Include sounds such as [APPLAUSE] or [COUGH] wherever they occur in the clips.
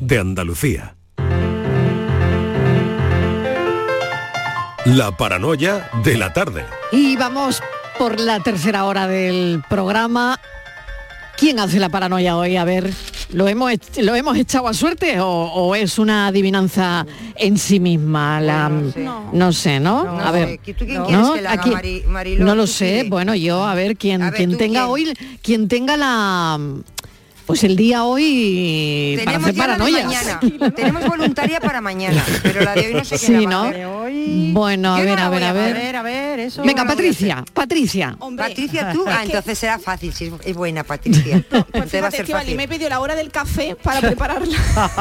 de Andalucía. La paranoia de la tarde. Y vamos por la tercera hora del programa. ¿Quién hace la paranoia hoy? A ver, ¿lo hemos, ech- ¿lo hemos echado a suerte o, o es una adivinanza en sí misma? La, no, sé. ¿no? No a ver, ¿Tú quién ¿no? que la haga, Aquí- Mari- Mariló? no lo ¿Tú sé. quién? Bueno, yo a ver quién, A ver, quien ¿tú tenga quién? hoy, quien tenga la, pues el día hoy para Tenemos hacer paranoias. mañana. Tenemos voluntaria para mañana, pero la de hoy no sé Sí, quién la va ¿no? a hacer. Bueno, a Yo no ver, la a ver, a a ver. hacer. A ver, eso. Venga, no a Patricia, Patricia. Patricia, tú. [LAUGHS] Ah, entonces será fácil, si es, buena Patricia. Pues va a ser Estivali, fácil. me he pedido la hora del café para prepararla. [LAUGHS]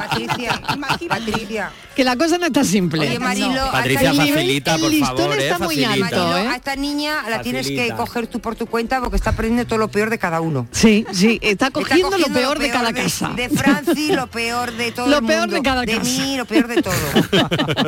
Patricia, Patricia. Que la cosa no está simple. Oye, Marilo, Patricia, facilita, el por listón favor, está eh, muy facilita. alto, Marilo, ¿eh? a esta niña la tienes que Facilita. coger tú por tu cuenta porque está aprendiendo todo lo peor de cada uno. Sí, sí, está Está cogiendo, lo peor de cada de, casa. De Franci, lo peor de todo Lo el peor mundo, de cada de casa. mí, lo peor de todo.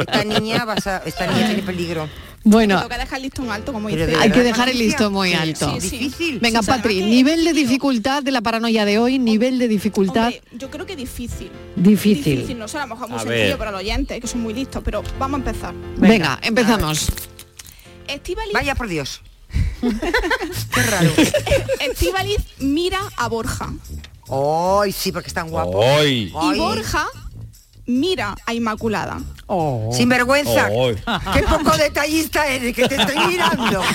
esta niña vas a, esta niña tiene peligro. Bueno, Tengo que dejar el listón alto, como dice. de hay que dejar el listo muy alto. sí, sí. Difícil. Venga, Sí, ¿sabes Patri, nivel de dificultad de la paranoia de hoy, nivel de dificultad Hombre, yo creo que difícil. difícil. no sé, a lo mejor muy A sencillo ver. para los oyentes, que son muy listos, pero vamos a empezar. Venga, empezamos. Estivaliz, Vaya por Dios. Qué raro. Estíbaliz mira a Borja. Ay, sí, porque están guapos. ¡Ay! Y Borja mira a Inmaculada. Oh. Sin vergüenza. ¡Ay! Qué poco detallista eres, que te estoy mirando. [LAUGHS]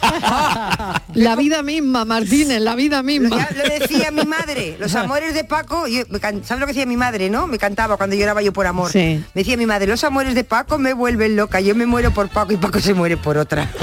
[LAUGHS] La vida misma, Martínez, la vida misma. lo decía mi madre, los amores de Paco, yo- ¿sabes lo que decía mi madre, no? Me cantaba cuando lloraba yo por amor. Sí. Me decía mi madre, los amores de Paco me vuelven loca, yo me muero por Paco y Paco se muere por otra. [LAUGHS]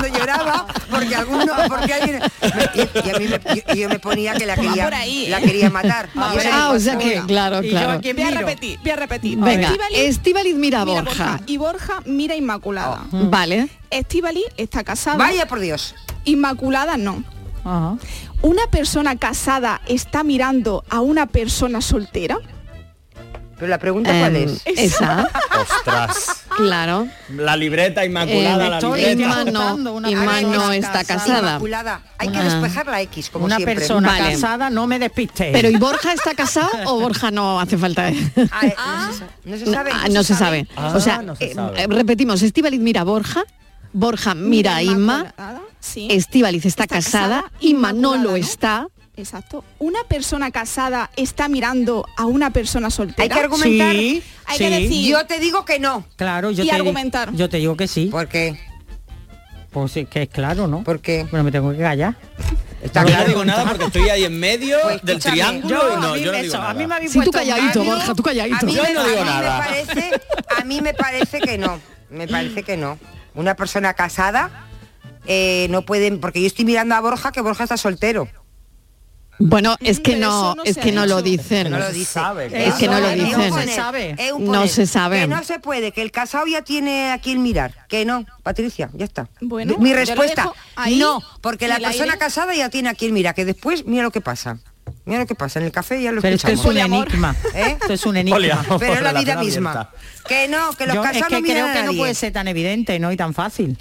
cuando, lloraba, porque alguno, porque alguien me- y, y a mí me, yo, yo me ponía que la quería, por ahí, ¿eh? la quería matar. Me Ah, o sea que, claro, Y yo claro. Voy a repetir, voy a repetir. Venga, Estíbaliz mira mira Borja. y Borja mira Inmaculada. Vale. Estíbaliz está casada. Vaya por Dios. Inmaculada no. Ajá. ¿Una persona casada está mirando a una persona soltera? Pero la pregunta cuál Em, es. Esa, [LAUGHS] ¡Ostras! claro. La libreta inmaculada, Eh, la libreta. Inma no, Inma no está casada. Inmaculada. Hay que despejar la X, como Una siempre. persona Vale. casada, no me despiste. Pero ¿y Borja está casado o Borja no hace falta? Ah, eh, no, se, sa- no se sabe. Ah, no se sabe. Ah, o sea, no se eh, sabe. eh, repetimos, Estíbaliz mira a Borja, Borja mira a Inma. Estíbaliz está, Está casada, casada, Inma no lo ¿no? está. Exacto. ¿Una persona casada está mirando a una persona soltera? Hay que argumentar. Sí, Hay sí. que decir- Yo te digo que no. Claro, yo y te, argumentar. yo te digo que sí. ¿Por qué? Pues sí, que es claro, ¿no? ¿Por qué? Pero me tengo que callar. Está Yo no claro. digo nada porque estoy ahí en medio Pues del triángulo Yo, y no, a mí yo no me- digo eso, a mí me nada. habéis Sí, tú calladito, mí- Borja, tú calladito. A mí, Yo me, no digo a mí me nada. parece, a mí me parece que no. Me parece que no. Una persona casada eh, no pueden, porque yo estoy mirando a Borja que Borja está soltero. Bueno, es que no, es que no lo dicen. No lo Es que no lo dicen. No se sabe. Que no se puede, que el casado ya tiene a quien mirar. Que no, Patricia, ya está. Bueno, Mi respuesta, ahí, no, porque la persona aire. casada ya tiene a quien mirar, que después mira lo que pasa. Mira lo que pasa, en el café ya lo Pero esto es escuchamos. un enigma. [LAUGHS] ¿Eh? Esto es un enigma. Pero es la vida misma. Que no, que los Yo es casados que no miran creo a que no puede ser tan evidente, ¿no? Y tan fácil.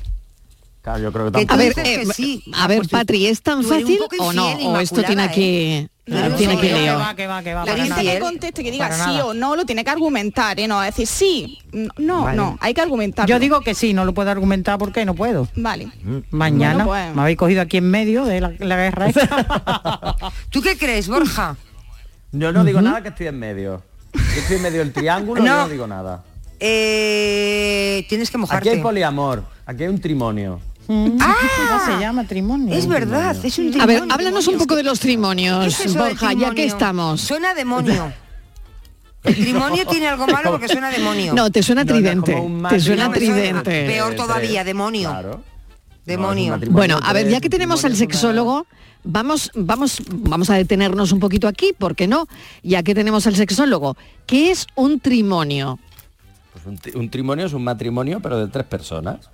Claro, yo creo que tampoco. A ver, eh, sí. a ver, Pues Patri, ¿es tan fácil o no? O esto tiene que, ¿eh? tiene No, que no, que leo. va, que va, que va. La Gente nada. infiel. que conteste, que diga sí o no, lo tiene que argumentar, ¿eh? No, decir sí. No, Vale. no, hay que argumentar. Yo digo que sí, no lo puedo argumentar porque no puedo. Vale. Mañana Bueno, pues. me habéis cogido aquí en medio de la, la guerra esta. [LAUGHS] ¿Tú qué crees, Borja? Yo no digo nada que estoy en medio. Yo estoy en medio del triángulo [LAUGHS] y No. yo no digo nada. Eh, tienes que Aquí mojarte. hay poliamor, aquí hay un trimonio. Ah, se llama matrimonio. Es verdad, es un A ver, háblanos un poco de los ¿Qué trimonios, es Borja, ya que trimonio? estamos. Suena a demonio. El trimonio tiene algo malo porque suena a demonio. No, te suena No, no, es tridente. te suena tridente. Peor todavía, demonio. Claro. Demonio. Bueno, a ver, ya que tenemos al sexólogo, vamos, vamos, vamos a detenernos un poquito aquí, ¿por qué no? Ya que tenemos al sexólogo, ¿qué es un trimonio? Pues un, un trimonio es un matrimonio, pero de tres personas.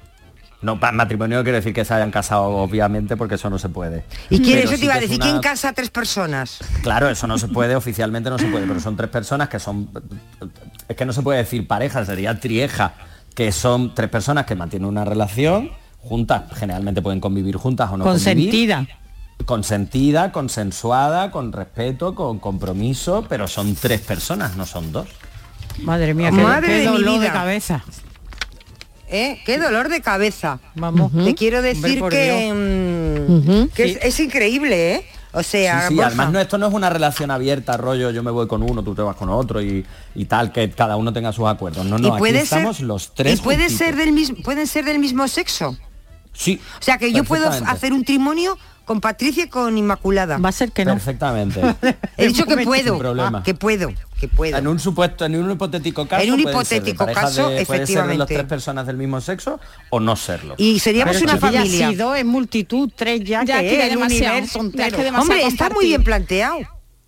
No, matrimonio quiere decir que se hayan casado, obviamente, porque eso no se puede. ¿Y quién Pero eso te iba a decir? una- ¿Quién casa a tres personas? Claro, eso no se puede, oficialmente no se puede, pero son tres personas que son... Es que no se puede decir pareja, sería trieja, que son tres personas que mantienen una relación juntas, generalmente pueden convivir juntas o no convivir. Consentida. consentida, consensuada, con respeto, con compromiso, pero son tres personas, no son dos. Madre mía, qué, Madre qué de mi dolor de cabeza. ¿Eh? Qué dolor de cabeza. Vamos. Te quiero decir que, mm, que es, es increíble, ¿eh? O sea, Sí, además no, esto no es una relación abierta, rollo, yo me voy con uno, tú te vas con otro y, y tal, que cada uno tenga sus acuerdos. No, no, aquí puede estamos ser, los tres. y puede juntitos. ser del mismo, pueden ser del mismo sexo. Sí. O sea que yo puedo hacer un trimonio con Patricia y con Inmaculada. Va a ser que no. Perfectamente. [LAUGHS] He dicho que [LAUGHS] puedo, problema. que puedo, que puedo. En un supuesto, en un hipotético caso. En un ser hipotético parejas caso, de- ser de las efectivamente. tres personas del mismo sexo o no serlo. Y seríamos Pero una familia. Si dos es multitud, tres ya, Ya que que es el demasiado, universo ya entero. que demasiado Hombre, está muy bien planteado.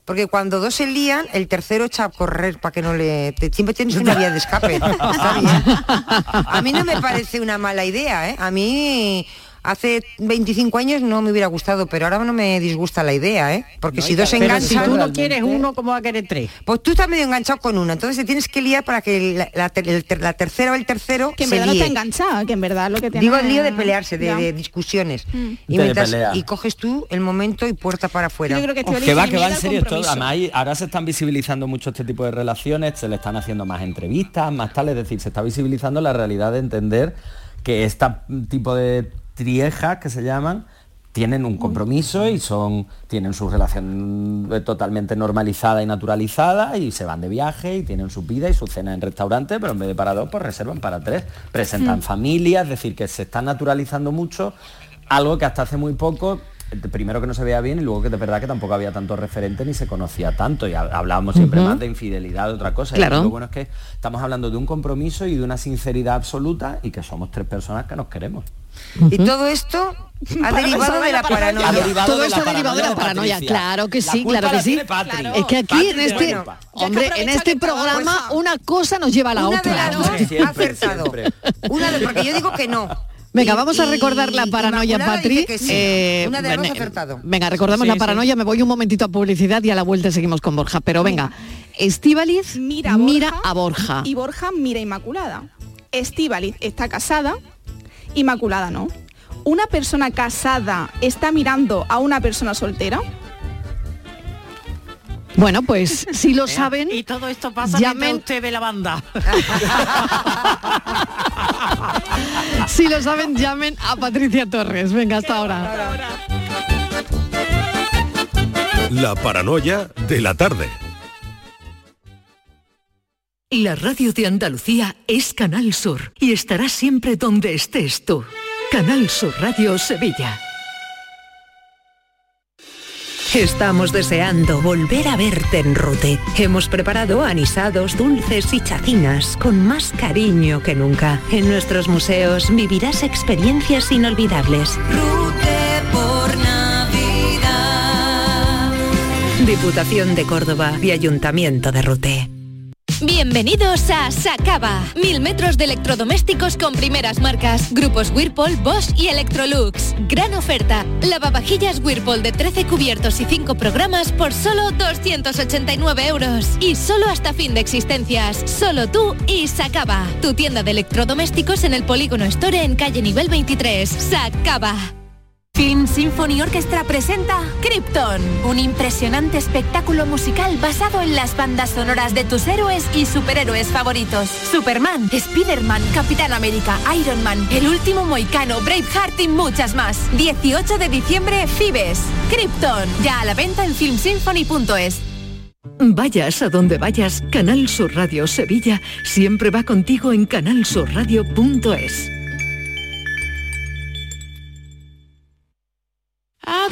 Porque cuando dos se lían, el tercero echa a correr para que no le... te- siempre tienes una vía de escape. [LAUGHS] A mí no me parece una mala idea, ¿eh? A mí hace 25 años no me hubiera gustado, pero ahora no me disgusta la idea, ¿eh? Porque No, si dos se si enganchan... tú no realmente- quieres uno, ¿cómo va a querer tres? Pues tú estás medio enganchado con una, entonces te tienes que liar para que la, la ter- el ter- la tercera o el tercero Que en se verdad no está enganchada, que en verdad lo que tiene... Digo el lío de pelearse, de, discusiones. Mm. Y, mientras- coges tú el momento y puerta para afuera. Yo creo que Oh, que va, que va, en serio. Esto, compromiso. además, hay- ahora se están visibilizando mucho este tipo de relaciones, se le están haciendo más entrevistas, más tal, es decir, se está visibilizando la realidad de entender que este tipo de triejas que se llaman tienen un compromiso y son tienen su relación eh, totalmente normalizada y naturalizada y se van de viaje y tienen su vida y su cena en restaurante, pero en vez de para dos, pues reservan para tres, presentan familias, es decir, que se está naturalizando mucho algo que hasta hace muy poco primero que no se veía bien y luego que de verdad que tampoco había tanto referente ni se conocía tanto y ha- hablábamos siempre más de infidelidad de otra cosa Claro. y lo bueno es que estamos hablando de un compromiso y de una sinceridad absoluta y que somos tres personas que nos queremos Y todo esto [LAUGHS] ha derivado de la paranoia. Todo de esto ha derivado de la paranoia de claro que sí, claro que sí. Claro. Es que aquí Patri en este, hombre, en este programa una cosa nos lleva a la Una de otra. las dos Siempre, ha acertado. siempre. Una de, porque yo digo que no. Venga, Y- vamos a y- recordar la paranoia, Patri. dice que sí. Eh, Una de acertado. Venga, recordamos Sí, la sí. paranoia. Me voy un momentito a publicidad y a la vuelta seguimos con Borja. Pero venga, Estíbaliz mira a Borja, mira a Borja. y Borja mira a Inmaculada. Estíbaliz está casada, Inmaculada no. ¿Una persona casada está mirando a una persona soltera? Bueno, pues si lo [LAUGHS] saben, Y todo esto pasa llamen- mientras usted ve la banda. [LAUGHS] si lo saben, llamen a Patricia Torres. Venga, hasta ahora. La paranoia de la tarde. La radio de Andalucía es Canal Sur y estará siempre donde estés tú. Canal Sur Radio Sevilla. Estamos deseando volver a verte en Rute. Hemos preparado anisados, dulces y chacinas con más cariño que nunca. En nuestros museos vivirás experiencias inolvidables. Rute por Navidad. Diputación de Córdoba y Ayuntamiento de Rute. Bienvenidos a Sacaba. Mil metros de electrodomésticos con primeras marcas. Grupos Whirlpool, Bosch y Electrolux. Gran oferta. Lavavajillas Whirlpool de 13 cubiertos y 5 programas por solo 289 euros. Y solo hasta fin de existencias. Solo tú y Sacaba. Tu tienda de electrodomésticos en el Polígono Store en calle nivel 23. Sacaba. Film Symphony Orchestra presenta Krypton, un impresionante espectáculo musical basado en las bandas sonoras de tus héroes y superhéroes favoritos. Superman, Spider-Man, Capitán América, Iron Man, El Último Moicano, Braveheart y muchas más. 18 de diciembre, Fibes. Krypton, ya a la venta en filmsymphony.es. Vayas a donde vayas, Canal Sur Radio Sevilla siempre va contigo en canalsurradio.es.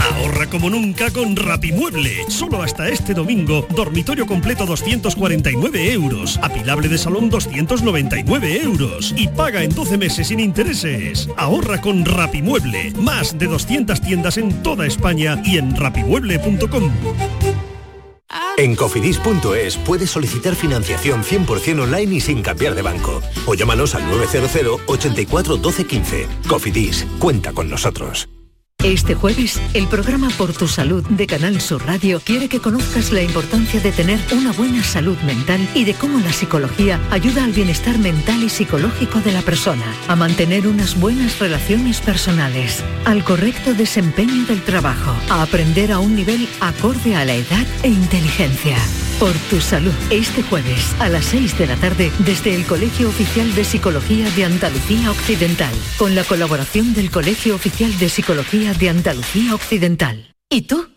Ahorra como nunca con Rapimueble. Solo hasta este domingo, dormitorio completo 249 euros, apilable de salón 299 euros y paga en 12 meses sin intereses. Ahorra con Rapimueble. Más de 200 tiendas en toda España y en rapimueble.com. En cofidis.es puedes solicitar financiación 100% online y sin cambiar de banco. O llámanos al 900 84 12 15. Cofidis, cuenta con nosotros. Este jueves, el programa Por tu Salud de Canal Sur Radio quiere que conozcas la importancia de tener una buena salud mental y de cómo la psicología ayuda al bienestar mental y psicológico de la persona, a mantener unas buenas relaciones personales, al correcto desempeño del trabajo, a aprender a un nivel acorde a la edad e inteligencia. Por tu salud, este jueves a las 6 de la tarde desde el Colegio Oficial de Psicología de Andalucía Occidental, con la colaboración del Colegio Oficial de Psicología de Andalucía Occidental. ¿Y tú?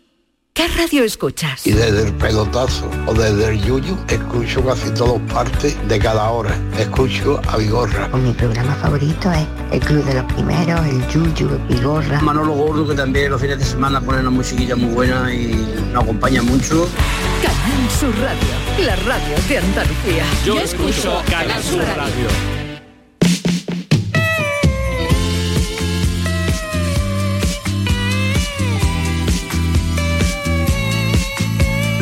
¿Qué radio escuchas? Y desde el pelotazo o desde el yuyu, escucho casi todas partes de cada hora. Escucho a Vigorra. Mi programa favorito es El Club de los Primeros, el Yuyu, Vigorra. Manolo Gordo, que también los fines de semana pone una musiquilla muy buena y nos acompaña mucho. Canal Sur Radio, la radio de Andalucía. Yo escucho Canal Sur Radio.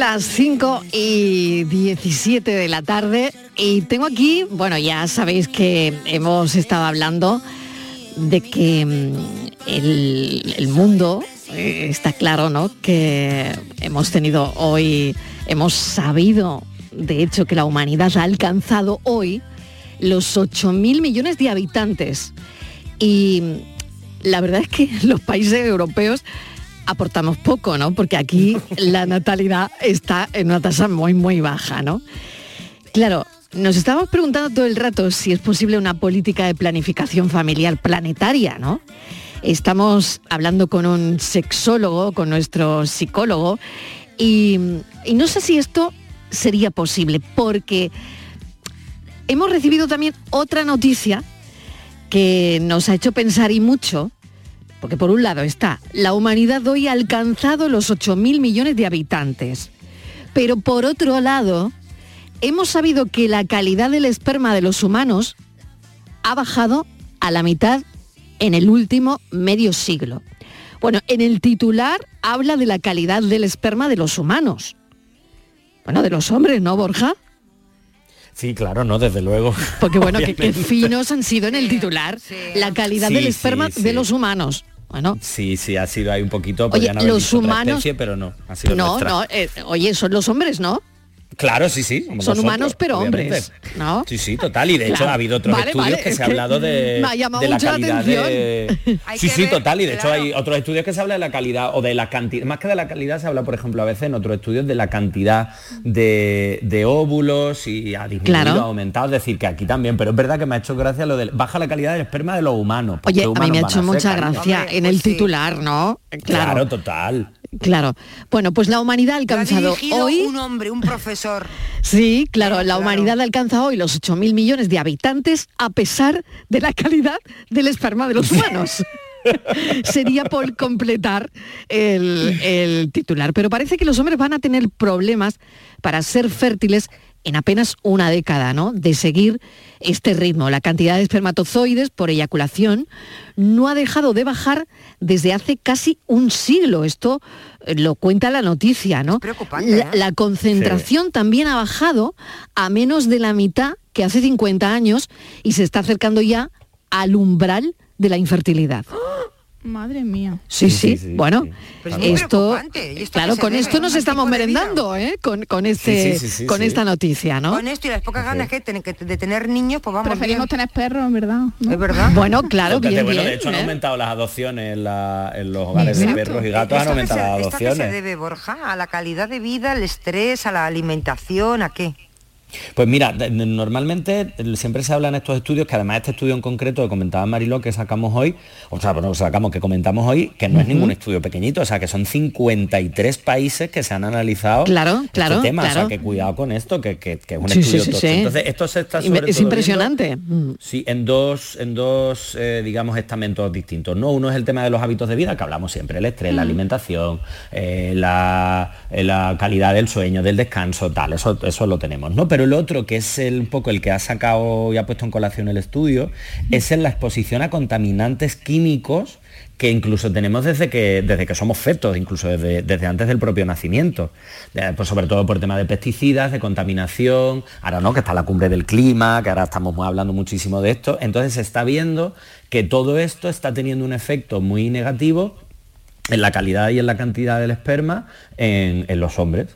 Las 5 y 17 de la tarde y tengo aquí, bueno, ya sabéis que hemos estado hablando de que mm, el, mundo, eh, está claro, ¿no? Que hemos tenido hoy, hemos sabido, de hecho, que la humanidad ha alcanzado hoy los 8.000 millones de habitantes. Y mm, la verdad es que [LAUGHS] los países europeos aportamos poco, ¿no? Porque aquí [LAUGHS] la natalidad está en una tasa muy, muy baja, ¿no? Claro, nos estábamos preguntando todo el rato si es posible una política de planificación familiar planetaria, ¿no? Estamos hablando con un sexólogo, con nuestro psicólogo, y, y no sé si esto sería posible, porque hemos recibido también otra noticia que nos ha hecho pensar y mucho, porque por un lado está, la humanidad hoy ha alcanzado los 8.000 millones de habitantes, pero por otro lado, hemos sabido que la calidad del esperma de los humanos ha bajado a la mitad en el último medio siglo. Bueno, en el titular habla de la calidad del esperma de los humanos. Bueno, de los hombres, ¿no, Borja? Sí, claro, no, desde luego. Porque bueno, que, finos han sido en el titular la calidad Sí, del esperma sí. de los humanos. Bueno, Sí, sí, ha sido ahí un poquito. Oye, haber los humanos- especie, pero no, ha sido no, nuestra. no, eh, oye, son los hombres, ¿no? Claro, sí, sí. Son nosotros, humanos pero obviamente. hombres, ¿no? Sí, sí, total. Y de hecho ha habido otros Vale, estudios vale, que es se ha hablado de, de la calidad de... Sí, sí, total. Y de hecho hay otros estudios que se habla de la calidad o de la cantidad. Más que de la calidad se habla, por ejemplo, a veces en otros estudios de la cantidad de, de óvulos y ha disminuido, Claro. ha aumentado. Es decir, que aquí también. Pero es verdad que me ha hecho gracia lo de baja la calidad del esperma de los humanos. pues, Oye, ¿qué a mí me ha hecho mucha gracia en el titular, ¿no? Claro, Claro, total. Claro. Bueno, pues la humanidad ha alcanzado hoy... un hombre, un profesor. [LAUGHS] Sí, claro, la humanidad alcanza hoy los 8.000 millones de habitantes a pesar de la calidad del esperma de los humanos. [LAUGHS] Sería por completar el, el titular. Pero parece que los hombres van a tener problemas para ser fértiles en apenas una década, ¿no? De seguir este ritmo. La cantidad de espermatozoides por eyaculación no ha dejado de bajar desde hace casi un siglo. Esto eh, lo cuenta la noticia, ¿no? preocupante, La, ¿eh? la concentración también ha bajado a menos de la mitad que hace 50 años y se está acercando ya al umbral de la infertilidad. Madre mía. Sí, sí, bueno, muy esto, claro, con esto nos estamos merendando, ¿eh? Con, con este, Sí, sí, sí, sí, con sí. esta noticia, ¿no? Con esto y las pocas ganas que tienen que de tener niños, pues vamos Preferimos tener perros, en verdad. ¿no? Es verdad. Bueno, claro, bien, bueno, bien. de hecho han ¿eh? aumentado las adopciones en, la- en los hogares de perros y gatos, han ¿Esto qué aumentado se- las ¿Esto a qué se adopciones. debe, Borja? ¿A la calidad de vida, al estrés, a la alimentación, a qué? Pues mira, normalmente siempre se habla en estos estudios, que además este estudio en concreto que comentaba Mariló que sacamos hoy, o sea, bueno, sacamos que comentamos hoy, que no es ningún estudio pequeñito, o sea, que son 53 países que se han analizado Claro, este claro, tema, o claro. sea, que cuidado con esto, que, que- que es un Sí, estudio sí, sí. Entonces, esto se está sobre es todo impresionante. Mm. Sí, en dos, en dos eh, digamos, estamentos distintos. ¿no? Uno es el tema de los hábitos de vida, que hablamos siempre, el estrés, la alimentación, eh, la, eh, la calidad del sueño, del descanso, tal, eso, eso lo tenemos. ¿no? Pero el otro, que es el, un poco el que ha sacado y ha puesto en colación el estudio, es en la exposición a contaminantes químicos que incluso tenemos desde que, desde que somos fetos, incluso desde, desde antes del propio nacimiento. Eh, pues sobre todo por tema de pesticidas, de contaminación, ahora no, que está la cumbre del clima, que ahora estamos hablando muchísimo de esto. Entonces se está viendo que todo esto está teniendo un efecto muy negativo en la calidad y en la cantidad del esperma en los hombres.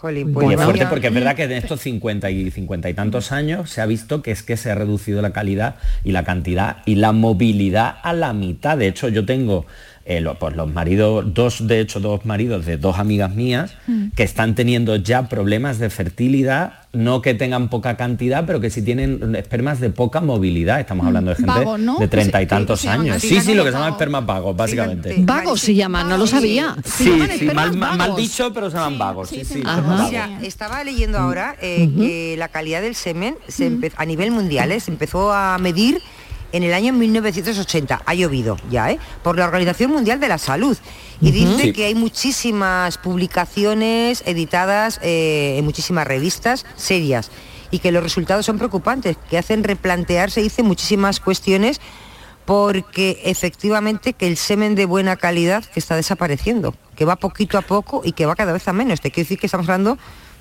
Jolín, y pues es fuerte porque es verdad que en estos 50 y 50 y tantos años se ha visto que es que se ha reducido la calidad y la cantidad y la movilidad a la mitad. De hecho, yo tengo eh, lo- pues los maridos, dos, de hecho, dos maridos de dos amigas mías Mm. que están teniendo ya problemas de fertilidad, no que tengan poca cantidad, pero que sí tienen espermas de poca movilidad. Estamos hablando de gente de treinta y Pues, tantos se llaman años. Sí, sí, lo que se llama espermas vagos, básicamente. Vagos se llaman, no lo sabía. Sí, sí, mal, dicho, pero se llaman vagos. Sí, sí, Ajá. espermas vagos. Mira, estaba leyendo ahora eh, que la calidad del semen se a nivel mundial eh, se empezó a medir en el año 1980. Ha llovido ya, ¿eh? Por la Organización Mundial de la Salud. Y dice Sí. que hay muchísimas publicaciones editadas eh, en muchísimas revistas serias y que los resultados son preocupantes, que hacen replantearse, dice, muchísimas cuestiones porque efectivamente que el semen de buena calidad que está desapareciendo, que va poquito a poco y que va cada vez a menos. Te quiero decir que estamos hablando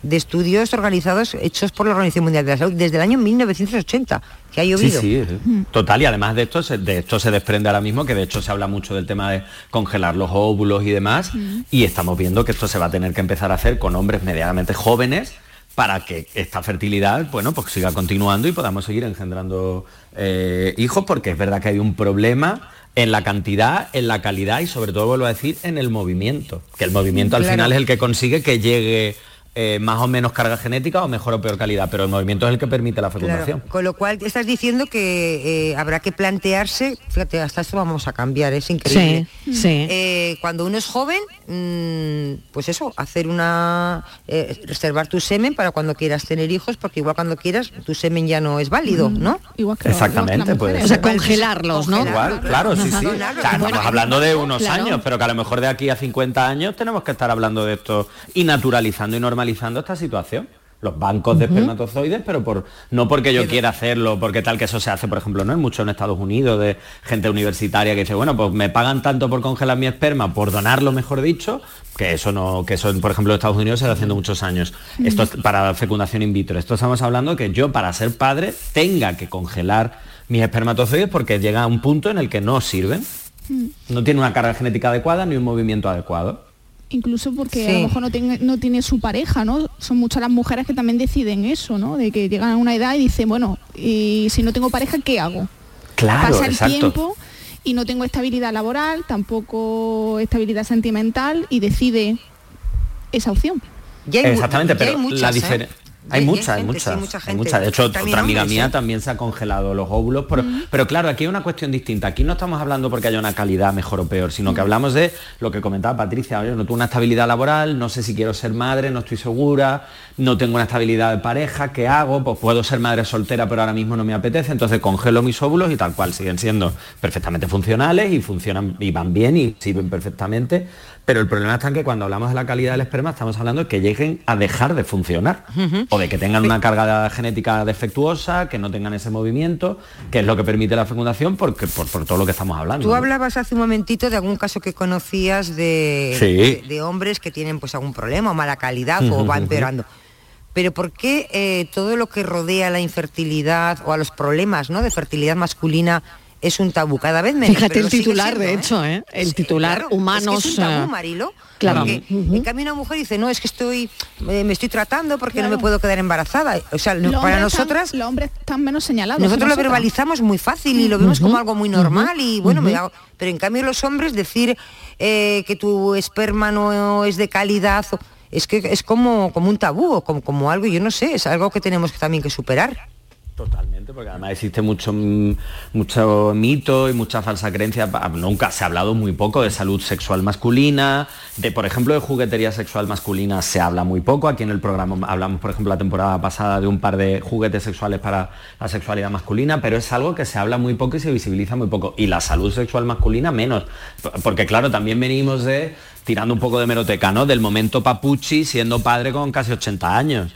de estudios organizados hechos por la Organización Mundial de la Salud desde el año 1980, que ha Sí, llovido. sí, total. Y además de esto, se- de esto se desprende ahora mismo, que de hecho se habla mucho del tema de congelar los óvulos y demás, y estamos viendo que esto se va a tener que empezar a hacer con hombres medianamente jóvenes para que esta fertilidad, bueno, pues siga continuando y podamos seguir engendrando eh, hijos, porque es verdad que hay un problema en la cantidad, en la calidad y sobre todo, vuelvo a decir, en el movimiento. Que el movimiento al Claro. final es el que consigue que llegue eh, más o menos carga genética o mejor o peor calidad, pero el movimiento es el que permite la fecundación. Claro, con lo cual estás diciendo que eh, habrá que plantearse, fíjate, hasta esto vamos a cambiar, es increíble. Sí, sí. Eh, cuando uno es joven, mm, pues eso, hacer una eh, reservar tu semen para cuando quieras tener hijos, porque igual cuando quieras tu semen ya no es válido, ¿no? Igual Exactamente, pues. O sea, congelarlos, ¿no? Igual, claro, sí, sí. O sea, estamos hablando de unos claro. años, pero que a lo mejor de aquí a 50 años tenemos que estar hablando de esto y naturalizando y normalizando esta situación. Los bancos de espermatozoides, pero por no porque yo quiera hacerlo, porque tal que eso se hace, por ejemplo, no hay mucho en Estados Unidos de gente universitaria que dice, bueno, pues me pagan tanto por congelar mi esperma, por donarlo, mejor dicho, que eso no, que eso, por ejemplo, en Estados Unidos se está haciendo muchos años. Esto es para fecundación in vitro. Esto estamos hablando que yo para ser padre tenga que congelar mis espermatozoides porque llega a un punto en el que no sirven. No tiene una carga genética adecuada ni un movimiento adecuado. Incluso porque a lo mejor no, tiene- no tiene su pareja, ¿no? Son muchas las mujeres que también deciden eso, ¿no? De que llegan a una edad y dicen, bueno, y si no tengo pareja, ¿qué hago? Claro, Pasa el exacto. tiempo y no tengo estabilidad laboral, tampoco estabilidad sentimental y decide esa opción. Exactamente, pero la Ya- ya hay muchas, hay muchas, sí, mucha hay gente. muchas. De hecho, otra amiga mía también se ha congelado los óvulos, pero, pero claro, aquí hay una cuestión distinta. Aquí no estamos hablando porque haya una calidad mejor o peor, sino que hablamos de lo que comentaba Patricia, oye, no tengo una estabilidad laboral, no sé si quiero ser madre, no estoy segura, no tengo una estabilidad de pareja, ¿qué hago? Pues puedo ser madre soltera, pero ahora mismo no me apetece, entonces congelo mis óvulos y tal cual, siguen siendo perfectamente funcionales y funcionan y van bien y sirven perfectamente, Pero el problema está en que cuando hablamos de la calidad del esperma estamos hablando de que lleguen a dejar de funcionar o de que tengan una carga genética defectuosa, que no tengan ese movimiento, que es lo que permite la fecundación porque, por, por todo lo que estamos hablando. Tú hablabas hace un momentito de algún caso que conocías de, Sí. de, de hombres que tienen pues algún problema o mala calidad o [LAUGHS] va empeorando. Pero ¿por qué eh, todo lo que rodea a la infertilidad o a los problemas ¿no? de fertilidad masculina es un tabú? Cada vez menos. Fíjate el titular, siendo, de ¿eh? hecho, ¿eh? el titular humanos. Es que es un tabú, eh, Marilo. Claro. Porque, En cambio una mujer dice, no, es que estoy, eh, me estoy tratando porque no me puedo quedar embarazada. O sea, Los para nosotras los hombres están menos señalados. nosotros lo verbalizamos muy fácil y lo vemos como algo muy normal y bueno, me ujú. hago- pero en cambio los hombres decir eh, que tu esperma no es de calidad o- es que es como, como un tabú como, como algo, yo no sé, es algo que tenemos también que superar. Totalmente, porque además existe mucho, mm, mucho mito y mucha falsa creencia. Pa- Nunca se ha hablado muy poco de salud sexual masculina, de por ejemplo de juguetería sexual masculina se habla muy poco. Aquí en el programa hablamos, por ejemplo, la temporada pasada de un par de juguetes sexuales para la sexualidad masculina, pero es algo que se habla muy poco y se visibiliza muy poco. Y la salud sexual masculina menos. Porque claro, también venimos de, tirando un poco de meroteca, ¿no? Del momento Papucci siendo padre con casi 80 años.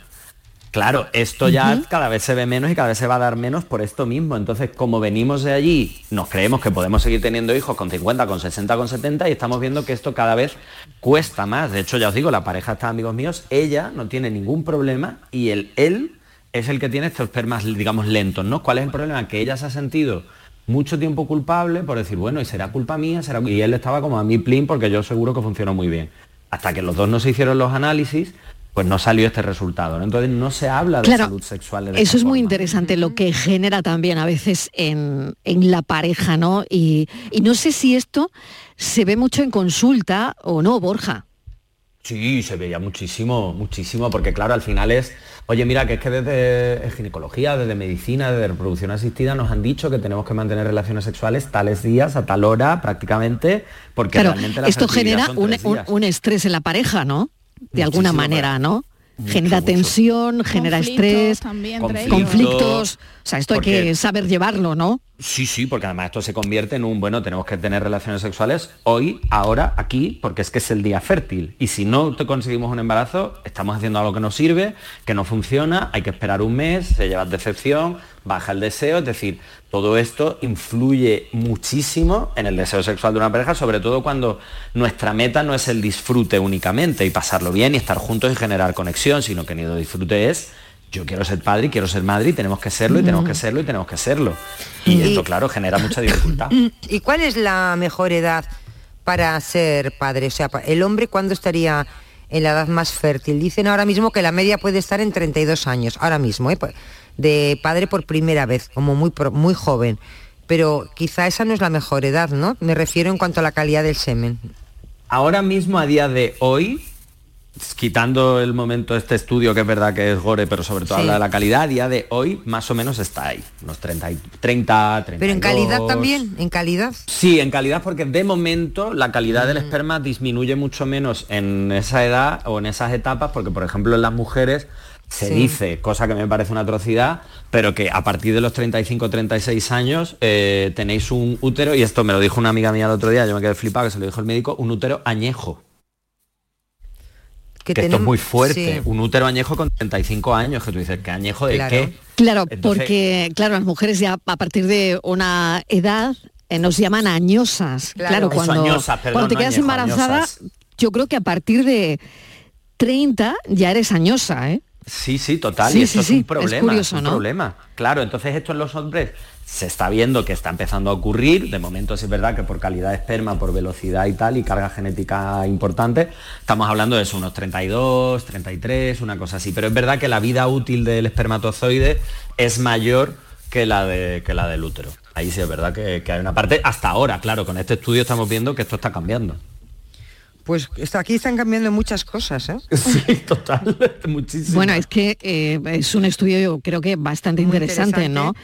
Claro, esto ya cada vez se ve menos y cada vez se va a dar menos por esto mismo. Entonces, como venimos de allí, nos creemos que podemos seguir teniendo hijos con 50, con 60, con 70 y estamos viendo que esto cada vez cuesta más. De hecho, ya os digo, la pareja está amigos míos, ella no tiene ningún problema y el él es el que tiene estos espermas, digamos, lentos, ¿no? ¿Cuál es el problema? Que ella se ha sentido mucho tiempo culpable por decir, bueno, y será culpa mía, será... y él estaba como a mi plin porque yo seguro que funcionó muy bien. Hasta que los dos no se hicieron los análisis, pues no salió este resultado. ¿no? Entonces no se habla de Claro, salud sexual. de Eso es muy interesante, lo que genera también a veces en, en la pareja, ¿no? Y, y no sé si esto se ve mucho en consulta o no, Borja. Sí, se veía muchísimo, muchísimo, porque claro, al final es, oye, mira, que es que desde ginecología, desde medicina, desde reproducción asistida nos han dicho que tenemos que mantener relaciones sexuales tales días, a tal hora, prácticamente, porque Claro, realmente la esto genera un, un estrés en la pareja, ¿no? De alguna Muchísimo, manera, ¿no? Mucho, genera mucho. tensión, genera Conflictos estrés, también Conflictos, conflictos. O sea, esto hay que saber llevarlo, ¿no? Sí, sí, porque además esto se convierte en un, bueno, tenemos que tener relaciones sexuales hoy, ahora, aquí, porque es que es el día fértil. Y si no te conseguimos un embarazo, estamos haciendo algo que no sirve, que no funciona, hay que esperar un mes, se lleva decepción, baja el deseo, es decir, todo esto influye muchísimo en el deseo sexual de una pareja, sobre todo cuando nuestra meta no es el disfrute únicamente y pasarlo bien y estar juntos y generar conexión, sino que ni el disfrute es yo quiero ser padre y quiero ser madre y tenemos que serlo y tenemos que serlo y tenemos que serlo. Y esto, claro, genera mucha dificultad. [CLEARS THROAT] ¿Y cuál es la mejor edad para ser padre? O sea, el hombre cuándo estaría en la edad más fértil. Dicen ahora mismo que la media puede estar en 32 años, ahora mismo, ¿eh? De padre por primera vez, como muy, joven. Pero quizá esa no es la mejor edad, ¿no? Me refiero en cuanto a la calidad del semen. Ahora mismo, a día de hoy, quitando el momento este estudio, que es verdad que es gore, pero sobre todo Sí. habla de la calidad, a día de hoy más o menos está ahí, unos 30, y- 30 32. Pero en calidad también, en calidad. Sí, en calidad, porque de momento la calidad del esperma disminuye mucho menos en esa edad o en esas etapas, porque por ejemplo en las mujeres se Sí. dice, cosa que me parece una atrocidad, pero que a partir de los 35-36 años eh, tenéis un útero, y esto me lo dijo una amiga mía el otro día, yo me quedé flipado, que se lo dijo el médico, un útero añejo. Que Que, esto es muy fuerte, sí. un útero añejo con 35 años, que tú dices, ¿qué añejo de Claro. qué? Claro, Entonces- porque, claro, las mujeres ya a partir de una edad eh, nos llaman añosas. Claro. Claro, Eso, cuando, añosas, perdón, cuando te quedas añejo, embarazada, añosas. yo creo que a partir de 30 ya eres añosa, ¿eh? Sí, sí, total. Sí, y esto sí, es un es problema. curioso, un ¿no? problema. Claro, entonces esto en los hombres se está viendo que está empezando a ocurrir. De momento sí es verdad que por calidad de esperma, por velocidad y tal, y carga genética importante, estamos hablando de eso, unos 32, 33, una cosa así. Pero es verdad que la vida útil del espermatozoide es mayor que la, de, que la del útero. Ahí sí es verdad que, que hay una parte, hasta ahora, claro, con este estudio estamos viendo que esto está cambiando. Pues aquí están cambiando muchas cosas, ¿eh? [LAUGHS] Sí, total, [LAUGHS] muchísimo. Bueno, es que eh, es un estudio yo creo que bastante Muy interesante, ¿no?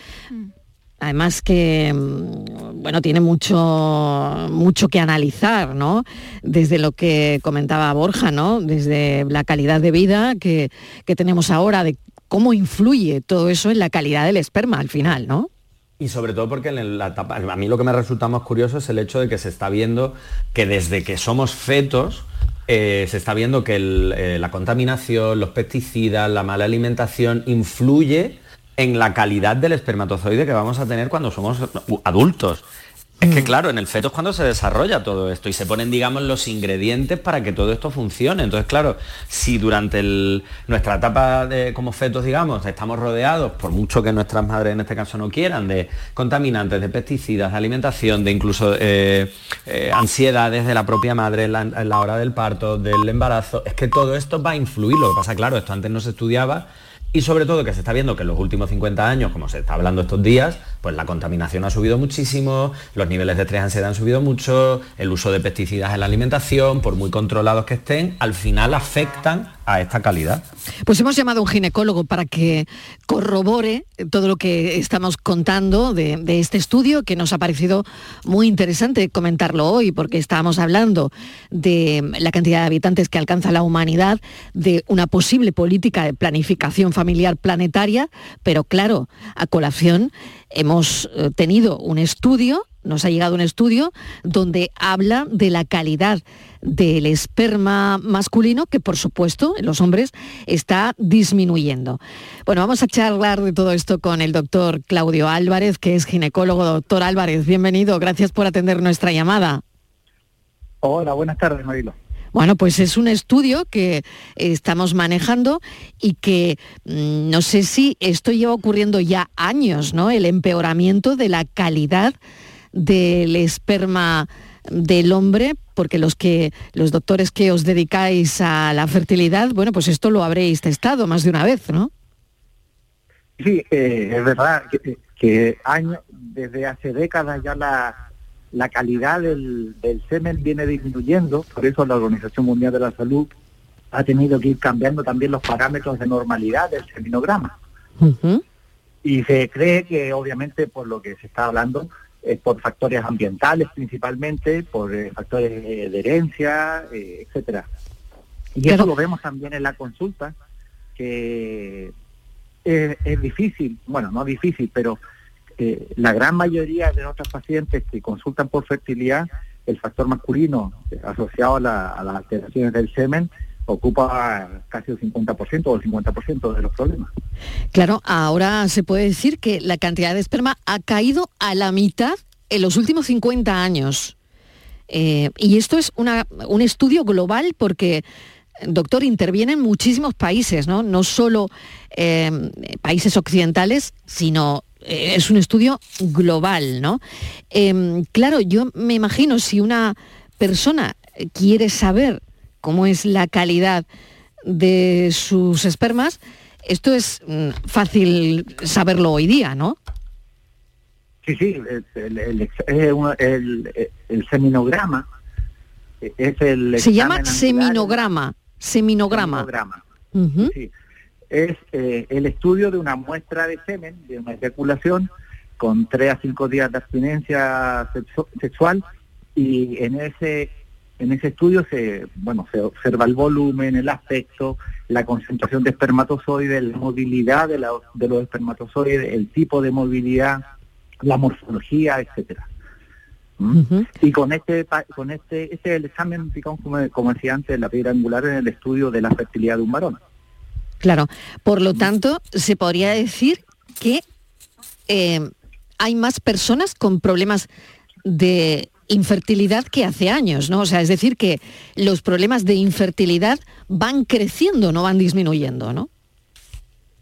Además que mm, bueno, tiene mucho mucho que analizar, ¿no? Desde lo que comentaba Borja, ¿no? Desde la calidad de vida que, que tenemos ahora, de cómo influye todo eso en la calidad del esperma al final, ¿no? Y sobre todo porque a mí lo que me resulta más curioso es el hecho de que se está viendo que desde que somos fetos, eh, se está viendo que eh, la contaminación, los pesticidas, la mala alimentación influye en la calidad del espermatozoide que vamos a tener cuando somos adultos. Es que claro, en el feto es cuando se desarrolla todo esto y se ponen, digamos, los ingredientes para que todo esto funcione. Entonces, claro, si durante el- nuestra etapa de, como fetos, digamos, estamos rodeados, por mucho que nuestras madres en este caso no quieran, de contaminantes, de pesticidas, de alimentación, de incluso eh, eh, ansiedades de la propia madre en la, en la hora del parto, del embarazo, es que todo esto va a influir. Lo que pasa, claro, esto antes no se estudiaba y sobre todo que se está viendo que en los últimos 50 años, como se está hablando estos días, pues la contaminación ha subido muchísimo, los niveles de estrés ansiedad han subido mucho, el uso de pesticidas en la alimentación, por muy controlados que estén, al final afectan a esta calidad. Pues hemos llamado a un ginecólogo para que corrobore todo lo que estamos contando de, de este estudio, que nos ha parecido muy interesante comentarlo hoy, porque estábamos hablando de la cantidad de habitantes que alcanza la humanidad, de una posible política de planificación familiar planetaria, pero claro, a colación hemos eh, tenido un estudio, nos ha llegado un estudio donde habla de la calidad del esperma masculino que por supuesto en los hombres está disminuyendo. Bueno, vamos a charlar de todo esto con el doctor Claudio Álvarez, que es ginecólogo. Doctor Álvarez, bienvenido, gracias por atender nuestra llamada. Hola, buenas tardes, Marilo. Bueno, pues es un estudio que estamos manejando y que mm, no sé si esto lleva ocurriendo ya años, ¿no? El empeoramiento de la calidad del esperma del hombre, porque los que los doctores que os dedicáis a la fertilidad, bueno, pues esto lo habréis testado más de una vez, ¿no? Sí, eh, es verdad que, que años, desde hace décadas ya la, la calidad del, del semen viene disminuyendo, por eso la Organización Mundial de la Salud ha tenido que ir cambiando también los parámetros de normalidad del seminograma. Y se cree que obviamente por lo que se está hablando es por factores ambientales principalmente, por eh, factores eh, de herencia, eh, etcétera. Y eso lo vemos también en la consulta, que es, es difícil, bueno, no difícil, pero eh, la gran mayoría de nuestros pacientes que consultan por fertilidad, el factor masculino eh, asociado a, la- a las alteraciones del semen ocupa casi el 50% o el 50% de los problemas. Claro, ahora se puede decir que la cantidad de esperma ha caído a la mitad en los últimos 50 años. Eh, y esto es una- un estudio global porque, doctor, intervienen muchísimos países, ¿no? No solo eh, países occidentales, sino eh, es un estudio global, ¿no? Em, claro, yo me imagino si una persona quiere saber cómo es la calidad de sus espermas, esto es mm, fácil saberlo hoy día, ¿no? Sí, sí, el, seminograma es el Se llama seminograma. Seminograma. Seminograma. Sí. Es eh, el estudio de una muestra de semen, de una eyaculación, con 3 a 5 días de abstinencia sexu- sexual y en ese en ese estudio se bueno se observa el volumen, el aspecto, la concentración de espermatozoides, la movilidad de, la- de los espermatozoides, el tipo de movilidad, la morfología, etcétera. ¿Mm? Y con este con este este el examen, como, como decía antes, la piedra angular en el estudio de la fertilidad de un varón. Claro. Por lo tanto, se podría decir que eh, hay más personas con problemas de infertilidad que hace años, ¿no? O sea, es decir, que los problemas de infertilidad van creciendo, no van disminuyendo, ¿no?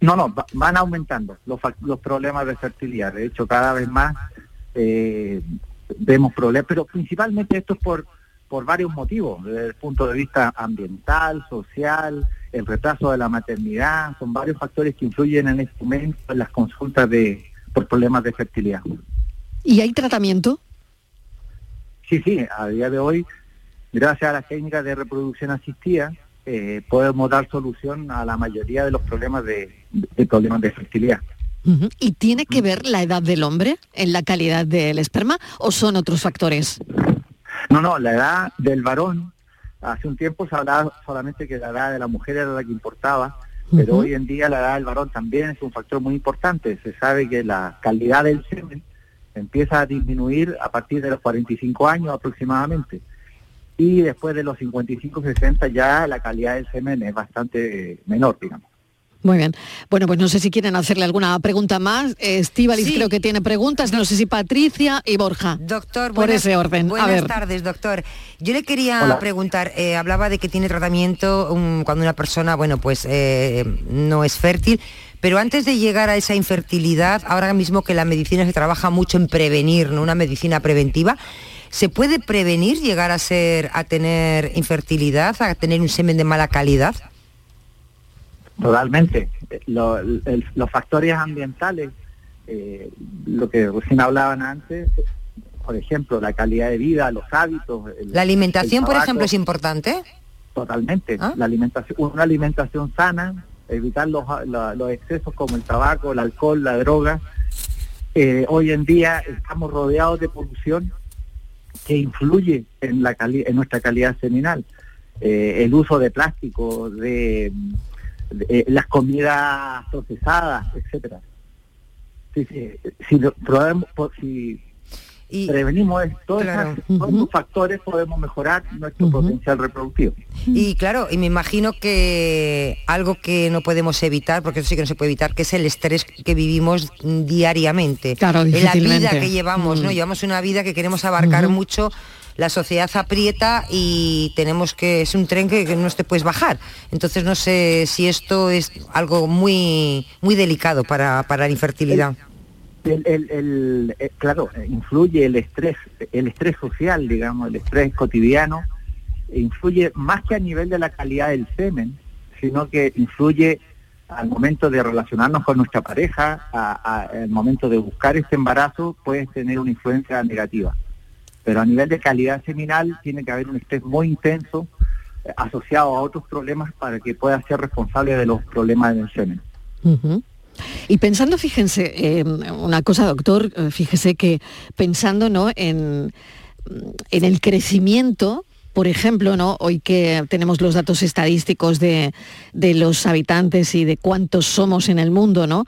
No, no, va- van aumentando los problemas de fertilidad. De hecho, cada vez más eh, vemos problemas, pero principalmente esto es por, por varios motivos, desde el punto de vista ambiental, social, el retraso de la maternidad, son varios factores que influyen en este momento en las consultas de por problemas de fertilidad. ¿Y hay tratamiento? Sí, sí, a día de hoy, gracias a las técnicas de reproducción asistida, eh, podemos dar solución a la mayoría de los problemas de, de problemas de fertilidad. ¿Y tiene que ver la edad del hombre en la calidad del esperma o son otros factores? No, no, la edad del varón, hace un tiempo se hablaba solamente que la edad de la mujer era la que importaba, Pero hoy en día la edad del varón también es un factor muy importante. Se sabe que la calidad del semen empieza a disminuir a partir de los 45 años aproximadamente. Y después de los 55-60 ya la calidad del semen es bastante eh, menor, digamos. Muy bien. Bueno, pues no sé si quieren hacerle alguna pregunta más. Estivalis Sí. creo que tiene preguntas. No sé si Patricia y Borja. Doctor, por buenas- ese orden. Buenas a ver. tardes, doctor. Yo le quería Hola. preguntar, eh, hablaba de que tiene tratamiento um, cuando una persona, bueno, pues eh, no es fértil, pero antes de llegar a esa infertilidad, ahora mismo que la medicina se trabaja mucho en prevenir, ¿no? Una medicina preventiva. ¿Se puede prevenir llegar a ser, a tener infertilidad, a tener un semen de mala calidad? Totalmente. Lo- el- los factores ambientales, eh, lo que recién hablaban antes, por ejemplo, la calidad de vida, los hábitos. el- La alimentación, el por ejemplo, es importante. Totalmente. La alimentación, una alimentación sana, evitar los, los excesos como el tabaco, el alcohol, la droga. Eh, hoy en día estamos rodeados de polución que influye en, la cali- en nuestra calidad seminal. Eh, el uso de plástico, de, eh, las comidas procesadas, etcétera. Sí, sí, si, lo- si prevenimos es- todos, Claro. esas- todos esos factores podemos mejorar nuestro potencial reproductivo. Y claro, y me imagino que algo que no podemos evitar, porque eso sí que no se puede evitar, que es el estrés que vivimos diariamente. Claro, En la vida que llevamos, ¿no? Mm. Llevamos una vida que queremos abarcar mucho, la sociedad aprieta y tenemos que, es un tren que, que no te puedes bajar. Entonces no sé si esto es algo muy, muy delicado para, para la infertilidad. El, el- el- eh, claro, eh, influye el estrés, el estrés social, digamos, el estrés cotidiano, influye más que a nivel de la calidad del semen, sino que influye al momento de relacionarnos con nuestra pareja, al momento de buscar este embarazo, puede tener una influencia negativa. Pero a nivel de calidad seminal tiene que haber un estrés muy intenso eh, asociado a otros problemas para que pueda ser responsable de los problemas del semen. Y pensando, fíjense, eh, una cosa, doctor, eh, fíjese que pensando ¿no? en, en el crecimiento, por ejemplo, ¿no? hoy que tenemos los datos estadísticos de, de los habitantes y de cuántos somos en el mundo, ¿no?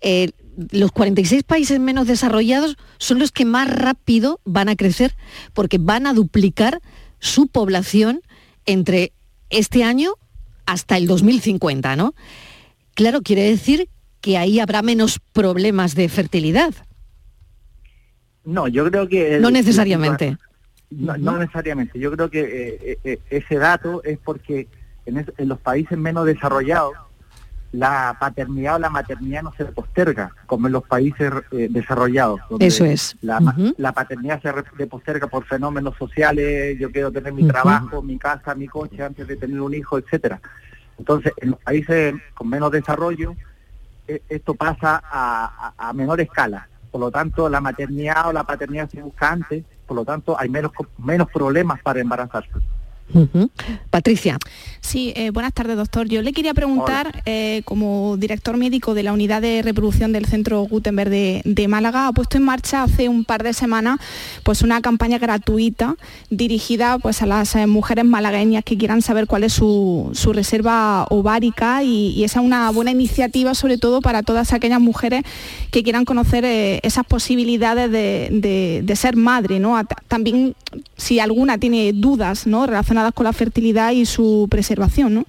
Eh, los 46 países menos desarrollados son los que más rápido van a crecer porque van a duplicar su población entre este año hasta el 2050, ¿no? Claro, quiere decir que ahí habrá menos problemas de fertilidad. No, yo creo que... No necesariamente. No, no necesariamente. Yo creo que eh, eh, ese dato es porque en, es- en los países menos desarrollados la paternidad o la maternidad no se posterga, como en los países eh, desarrollados. donde Eso es. La, paternidad se posterga por fenómenos sociales, yo quiero tener mi trabajo, mi casa, mi coche antes de tener un hijo, etcétera. Entonces, en los países con menos desarrollo, eh, esto pasa a, menor escala. Por lo tanto, la maternidad o la paternidad se busca antes, por lo tanto, hay menos, menos problemas para embarazarse. Patricia. Sí, eh, buenas tardes, doctor. Yo le quería preguntar, eh, como director médico de la unidad de reproducción del Centro Gutenberg de, de Málaga, ha puesto en marcha hace un par de semanas pues una campaña gratuita dirigida pues a las eh, mujeres malagueñas que quieran saber cuál es su, su reserva ovárica y, y esa es una buena iniciativa sobre todo para todas aquellas mujeres que quieran conocer eh, esas posibilidades de, de- de ser madre, ¿no? A- También si alguna tiene dudas ¿no? relacionadas con la fertilidad y su preservación, ¿no?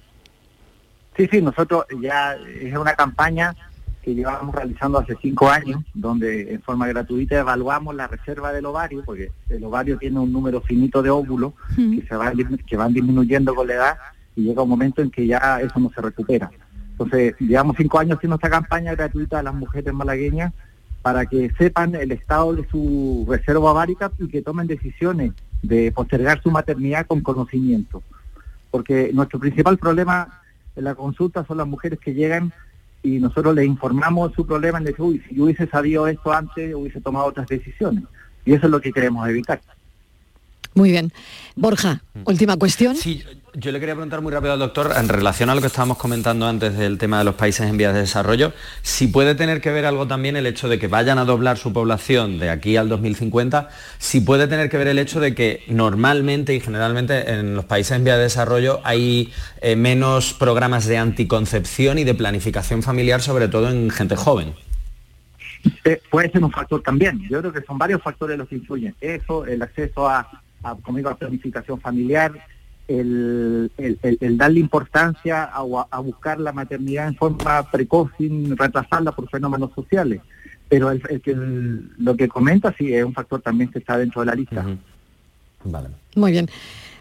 Sí, sí, nosotros ya es una campaña que llevamos realizando hace cinco años, donde en forma gratuita evaluamos la reserva del ovario, porque el ovario tiene un número finito de óvulos que, se van, dismi- que van disminuyendo con la edad y llega un momento en que ya eso no se recupera. Entonces, llevamos cinco años haciendo esta campaña gratuita a las mujeres malagueñas para que sepan el estado de su reserva ovárica y que tomen decisiones de postergar su maternidad con conocimiento. Porque nuestro principal problema en la consulta son las mujeres que llegan y nosotros les informamos su problema y les decimos, uy, si hubiese sabido esto antes, hubiese tomado otras decisiones. Y eso es lo que queremos evitar. Muy bien. Borja, última cuestión. Sí, yo le quería preguntar muy rápido al doctor, en relación a lo que estábamos comentando antes del tema de los países en vías de desarrollo, si puede tener que ver algo también el hecho de que vayan a doblar su población de aquí al 2050, si puede tener que ver el hecho de que normalmente y generalmente en los países en vías de desarrollo hay eh, menos programas de anticoncepción y de planificación familiar, sobre todo en gente joven. Eh, puede ser un factor también. Yo creo que son varios factores los que influyen. Eso, el acceso a, a, como digo, a planificación familiar, el, el- el- el darle importancia a, a buscar la maternidad en forma precoz sin retrasarla por fenómenos sociales. Pero el, el que- el- lo que comenta sí es un factor también que está dentro de la lista. Vale. Muy bien.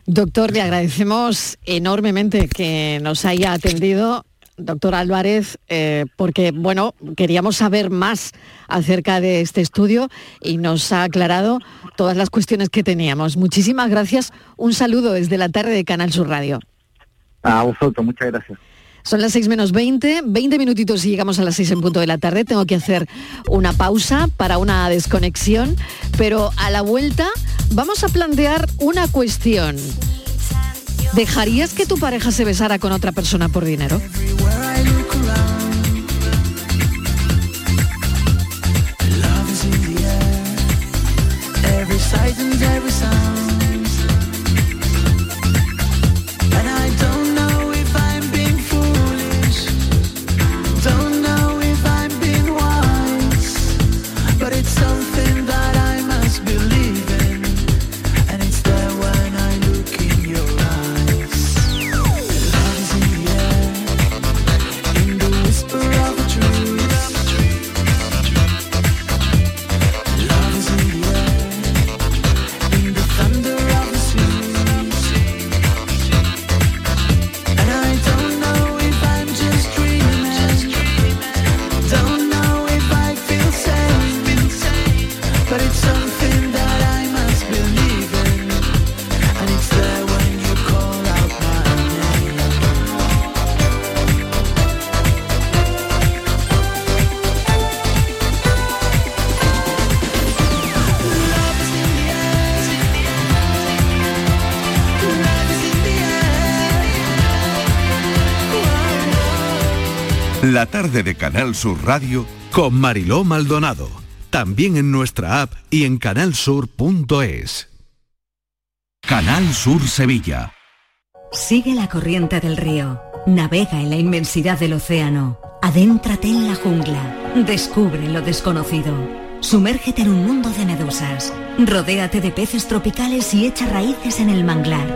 Doctor, le agradecemos enormemente que nos haya atendido. Doctor Álvarez, eh, porque bueno, queríamos saber más acerca de este estudio y nos ha aclarado todas las cuestiones que teníamos. Muchísimas gracias. Un saludo desde la tarde de Canal Sur Radio. A vosotros, muchas gracias. Son las 6 menos 20, 20 minutitos y llegamos a las 6 en punto de la tarde. Tengo que hacer una pausa para una desconexión, pero a la vuelta vamos a plantear una cuestión. ¿Dejarías que tu pareja se besara con otra persona por dinero? De Canal Sur Radio con Mariló Maldonado. También en nuestra app y en canalsur.es. Canal Sur Sevilla. Sigue la corriente del río, navega en la inmensidad del océano, adéntrate en la jungla, descubre lo desconocido, sumérgete en un mundo de medusas, rodéate de peces tropicales y echa raíces en el manglar.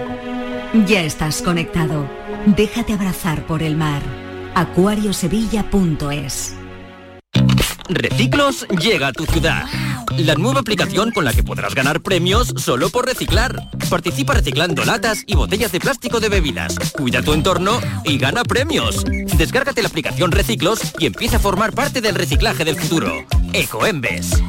Ya estás conectado, déjate abrazar por el mar. acuariosevilla.es Reciclos llega a tu ciudad. La nueva aplicación con la que podrás ganar premios solo por reciclar. Participa reciclando latas y botellas de plástico de bebidas. Cuida tu entorno y gana premios. Descárgate la aplicación Reciclos y empieza a formar parte del reciclaje del futuro. Ecoembes.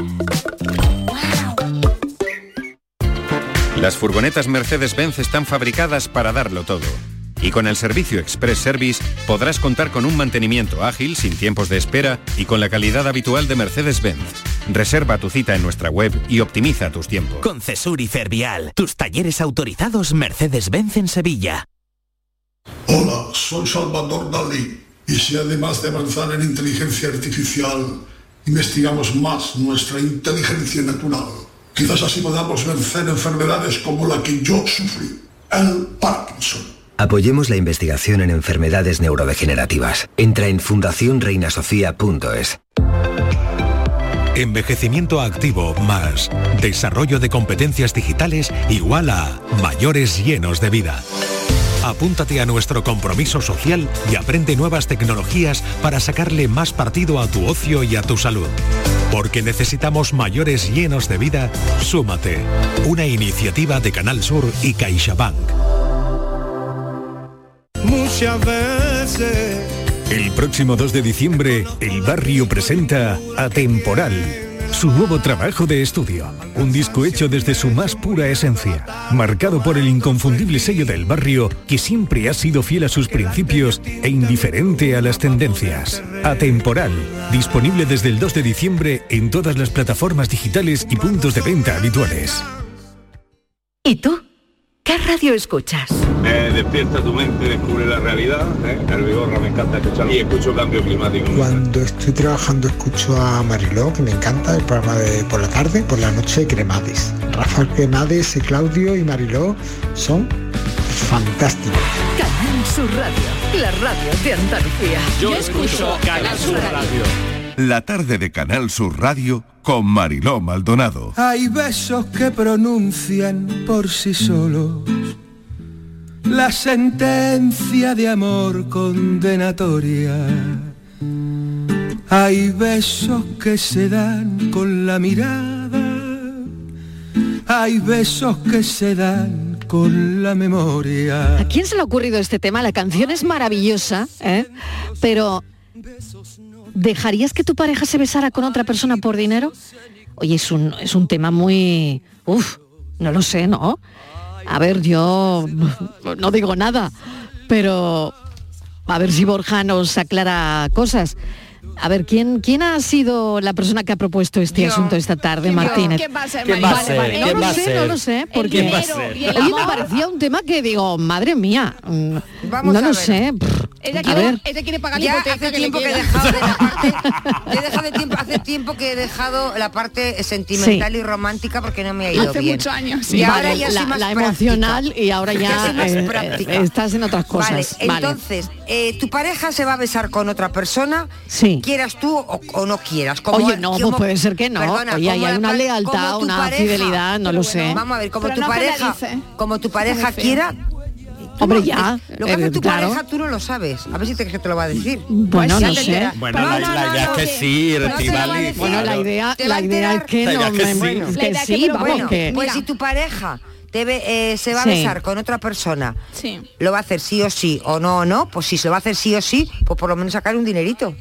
Las furgonetas Mercedes-Benz están fabricadas para darlo todo. Y con el servicio Express Service podrás contar con un mantenimiento ágil, sin tiempos de espera y con la calidad habitual de Mercedes-Benz. Reserva tu cita en nuestra web y optimiza tus tiempos. Con Cesur y Fervial, tus talleres autorizados Mercedes-Benz en Sevilla. Hola, soy Salvador Dalí. Y si además de avanzar en inteligencia artificial, investigamos más nuestra inteligencia natural, quizás así podamos vencer enfermedades como la que yo sufrí, el Parkinson. Apoyemos la investigación en enfermedades neurodegenerativas. Entra en fundacionreinasofía.es. Envejecimiento activo más desarrollo de competencias digitales igual a mayores llenos de vida. Apúntate a nuestro compromiso social y aprende nuevas tecnologías para sacarle más partido a tu ocio y a tu salud. Porque necesitamos mayores llenos de vida, súmate. Una iniciativa de Canal Sur y CaixaBank. Muchas veces. El próximo 2 de diciembre, el barrio presenta Atemporal, su nuevo trabajo de estudio. Un disco hecho desde su más pura esencia, marcado por el inconfundible sello del barrio que siempre ha sido fiel a sus principios e indiferente a las tendencias. Atemporal, disponible desde el 2 de diciembre en todas las plataformas digitales y puntos de venta habituales. ¿Y tú? ¿Qué radio escuchas? Eh, despierta tu mente, descubre la realidad. ¿eh? El Vigorra me encanta escuchar y escucho cambio climático. Cuando estoy trabajando escucho a Mariló, que me encanta, el programa de por la tarde, por la noche Cremades. Rafael Cremades, y Claudio y Mariló son fantásticos. Canal Sur Radio, la radio de Andalucía. Yo escucho Canal Sur Radio. La tarde de Canal Sur Radio con Mariló Maldonado. Hay besos que pronuncian por sí solos la sentencia de amor condenatoria. Hay besos que se dan con la mirada, hay besos que se dan con la memoria. ¿A quién se le ha ocurrido este tema? La canción es maravillosa, ¿eh? pero ¿dejarías que tu pareja se besara con otra persona por dinero? Oye, es un, es un tema muy... Uf, no lo sé, ¿no? A ver, yo [LAUGHS] no digo nada, pero a ver si Borja nos aclara cosas. A ver, ¿quién, ¿quién ha sido la persona que ha propuesto este asunto esta tarde, Martínez? ¿Quién va a ser, ¿Quién va a Vale, ser? vale, no ¿Quién lo va sé, ser? no lo sé, porque ¿Quién va a ser? Oye, me parecía un tema que digo, madre mía, mm, Vamos no a lo ver. sé. Ella a quiere, ver, ella quiere pagar la Ya hipoteca hace tiempo que he dejado de la [LAUGHS] parte, he dejado de tiempo, hace tiempo que he dejado la parte sentimental y romántica porque no me ha ido Hace bien. muchos años, Y ahora ya soy la, más la práctica. emocional y ahora [LAUGHS] Ya eh, eh, estás en otras cosas. Vale, Vale, entonces, eh, tu pareja se va a besar con otra persona, Sí. quieras tú o, o no quieras. Como- Oye, no, pues como- puede ser que no. perdona, Oye, hay la una lealtad, como tu una pareja- fidelidad, no lo sé. Vamos a ver, como Pero tu no pareja, como tu pareja quiera. Hombre, ya, Lo que hace tu claro. pareja tú no lo sabes. A ver si te, que te lo va a decir. Bueno, Pues no sé. enteras. Bueno, No, la, no, la no, idea no, es que sí, Estivali. Bueno, la idea, la idea es que no me- sí, vamos, bueno, que Pues si tu pareja te ve- eh, se va a Sí. besar con otra persona, Sí. lo va a hacer sí o sí o no o no, pues si se lo va a hacer sí o sí, pues por lo menos sacar un dinerito.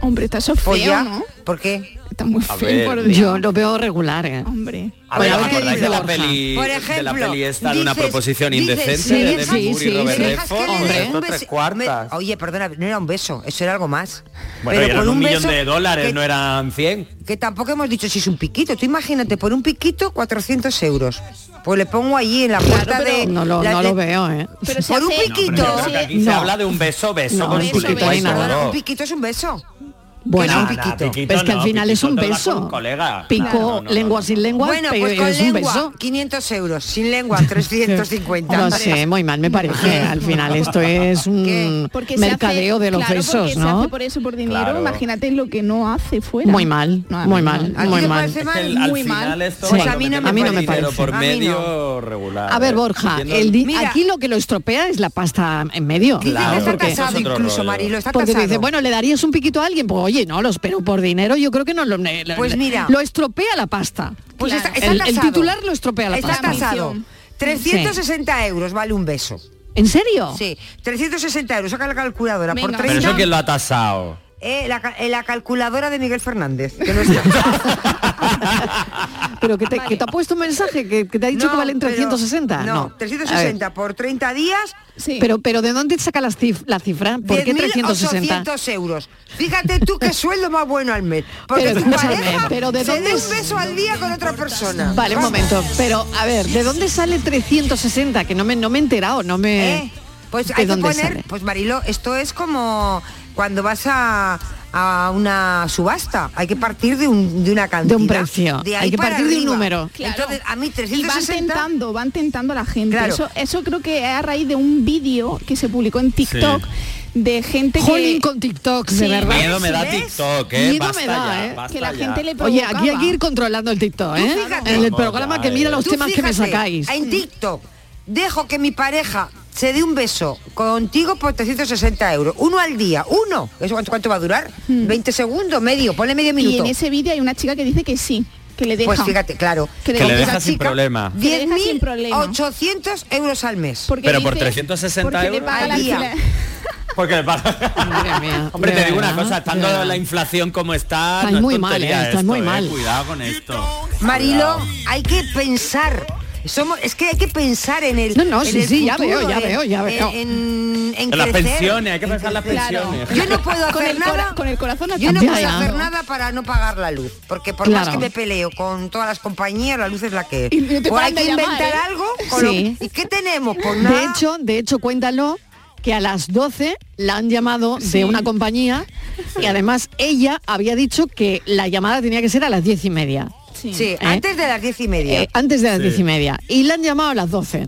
Hombre, está eso Pues ya, ¿no? ¿Por qué? Está muy A feo, ver. por Dios. yo lo veo regular, ¿eh? Hombre. A ver, ¿os acordáis dice de la Borja. peli, Por de la ejemplo, peli esta de una dices- proposición dices, indecente si de Moore sí, y Robert sí. Redford? Hombre, un cuartas. me- Oye, perdona, no era un beso, eso era algo más. Bueno, Pero por un millón beso de dólares, que- no eran 100. Que tampoco hemos dicho si es un piquito. Tú imagínate, por un piquito, 400 euros. Pues le pongo allí en la puerta pero de... No lo, la- no de- lo veo, ¿eh? Pero Por un piquito. No, pero yo creo que aquí se No. habla de un beso, beso No, con beso, su beso, beso. Todo. un piquito es un beso. Bueno, es un Nada, piquito? piquito es que al final es un beso. colega. Pico, No, no, no, lengua no. sin lengua, Bueno, pues con es un lengua, beso. 500 euros. Sin lengua, [LAUGHS] 350. No sé, muy mal me parece. [LAUGHS] Al final esto es un Porque mercadeo hace- de los claro, besos, se ¿no? hace por eso por dinero, Claro. imagínate lo que no hace fuera. Muy mal, No, muy mal, no. ¿A ti muy mal. parece Es mal? que el- al Muy final mal. esto Sí. cuando a mí no me parece. por medio regular. A ver. Borja, aquí lo que lo estropea es la pasta en medio. Claro, está porque eso casado es otro incluso, rollo. Marilo, está Porque casado. dice, bueno, ¿le darías un piquito a alguien? Pues oye, no, los pero por dinero yo creo que no lo... lo- Pues mira. Lo estropea la pasta. Pues está, está el, el titular lo estropea la Está pasta. casado. 360 euros vale un beso. ¿En serio? Sí, 360 euros. Saca la calculadora por Venga. 30. Pero eso quién lo ha tasado. Eh, la, eh, la calculadora de Miguel Fernández, que no está. [LAUGHS] [LAUGHS] Pero que te, que te ha puesto un mensaje que, que te ha dicho No, que valen pero- 360. No, No, A ver. 360 por 30 días, Sí. Pero, pero ¿de dónde saca las cif- la cifra? ¿Por qué 360? 10.800 euros. Fíjate tú qué sueldo más bueno al mes. Porque Pero tu [LAUGHS] pareja pero ¿de se dónde dé es? un beso al día con otra persona. Vale, un momento. Pero, a ver, ¿de dónde sale 360? Que no me, no me he enterado, no me... ¿Eh? Pues ¿De hay que poner, sale? pues Marilo, esto es como cuando vas a, a una subasta, hay que partir de, un, de una cantidad. De un precio. De ahí Hay que para partir de un arriba. número. Claro. Entonces, a mí Y van 360... tentando, van tentando a la gente. Claro. Eso, eso creo que es a raíz de un vídeo que se publicó en TikTok de gente Jolín que... con TikTok, de Sí. verdad. Miedo me da. TikTok, ¿eh? Miedo Basta me da, ya, ¿eh? que la ya. gente le Oye, aquí hay provocaba. que ir controlando el TikTok, ¿eh? En el programa que mira los temas que me sacáis. En TikTok, dejo que mi pareja se dé un beso contigo por 360 euros. Uno al día, uno. ¿Eso cuánto, cuánto va a durar? 20 segundos, medio, ponle medio Y minuto. en ese vídeo hay una chica que dice que sí, que le deja. Pues fíjate, claro. Que le Que le deja. sin chica, problema. Que le deja sin problema. 10.800 euros al mes. Porque Pero por dice- 360 porque le euros. paga el Al día. [LAUGHS] Porque le paga. Hombre, te digo una cosa, estando verdad. la inflación como está, no es muy mal, eh, esto, muy eh, mal. Cuidado con esto. Marilo, hay que pensar Somos, es que hay que pensar en el No, no, en sí, el sí, ya futuro, veo, ya en- veo, ya veo. En, en En las pensiones, hay que pensar en las pensiones. Yo no puedo Con hacer el cora- nada. con el corazón Yo no Ya, puedo ya. hacer nada para no pagar la luz, porque por más que me peleo con todas las compañías, la luz es la que es. Y no te O hay que llamar, inventar ¿eh? algo. con lo-. ¿Y qué tenemos? Pues nada. De hecho, de hecho, cuéntalo que a las 12 la han llamado de una compañía y además ella había dicho que la llamada tenía que ser a las diez y media. Sí, antes de las diez y media. Eh, antes de las Sí. diez y media. Y la han llamado a las 12.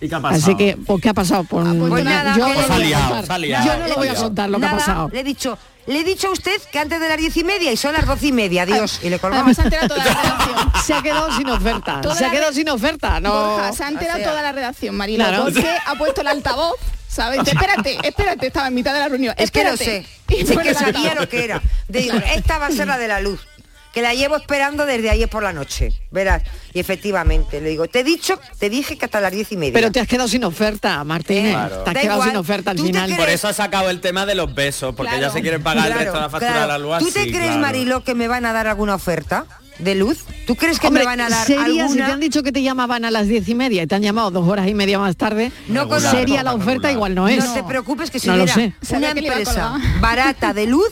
¿Y qué ha pasado? Así que, pues, ¿qué ha pasado? Pues, pues nada, yo, no Pues liado, liado, Yo no lo voy a contar lo que ha pasado. Le he dicho, le he dicho a usted que antes de las diez y media y son las doce y media, adiós. Y le colgamos. Además se ha enterado toda la [LAUGHS] redacción. Se ha quedado sin oferta. Toda Se ha quedado sin oferta. No. Borja, se ha enterado O sea, toda la redacción, Marilo, Claro. porque ha puesto el altavoz, ¿sabes? [LAUGHS] Espérate, espérate, estaba en mitad de la reunión. Es que lo espérate. sé. Y Es que sabía lo que era. Digo, esta va a ser la de la luz. Que la llevo esperando desde ayer por la noche. Verás. Y efectivamente, le digo, te he dicho, te dije que hasta las diez y media. Pero te has quedado sin oferta, Martínez. Claro. Te has Da quedado igual. sin oferta al ¿Tú te final. crees- Por eso ha sacado el tema de los besos, porque Claro. ya se quieren pagar el resto de la factura claro. de la luz. ¿Tú te crees, claro. Marilo, que me van a dar alguna oferta de luz? ¿Tú crees que Hombre, me van a dar sería, si alguna? te han dicho que te llamaban a las diez y media y te han llamado dos horas y media más tarde, No sería la oferta igual no es. No te preocupes que si No sé. una empresa barata de luz,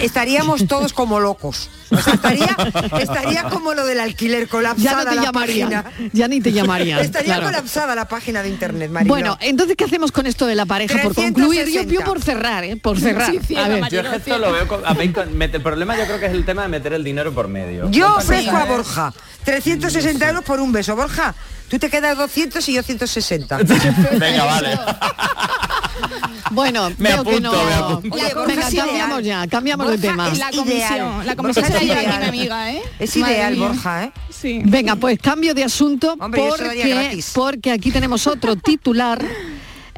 estaríamos todos como locos. O sea, estaría, estaría como lo del alquiler colapsada Ya no te la llamarían, página. ya ni te llamarían. Estaría claro. colapsada la página de internet. Bueno, entonces, ¿qué hacemos con esto de la pareja? Por concluir, yo, 360. yo por cerrar, ¿eh? Por cerrar. Sí, a ver. Yo es que esto lo veo con, a con- mete- el problema yo creo que es el tema de meter el dinero por medio. yo ofrezco a Borja 360 euros por un beso. Borja, tú te quedas 200 y yo 160. [LAUGHS] Venga, vale. [LAUGHS] bueno, Me que apunto, no. me apunto. Oye, Borja Venga, cambiamos ya, cambiamos de Borja tema. es La ideal. comisión, la comisión Borja se la es lleva aquí ideal. mi amiga, ¿eh? Es ideal. Borja, ¿eh? Sí. Venga, pues cambio de asunto Hombre, yo porque, porque aquí tenemos otro titular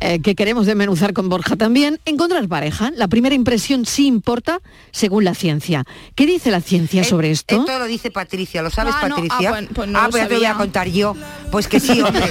eh, que queremos desmenuzar con Borja también. Encontrar pareja, la primera impresión sí importa según la ciencia. ¿Qué dice la ciencia sobre esto? Esto lo dice Patricia, ¿lo sabes, Ah, no, Patricia? ah, pues- pues no Ah, lo pues ya te voy a contar yo. Pues que sí, [LAUGHS] hombre.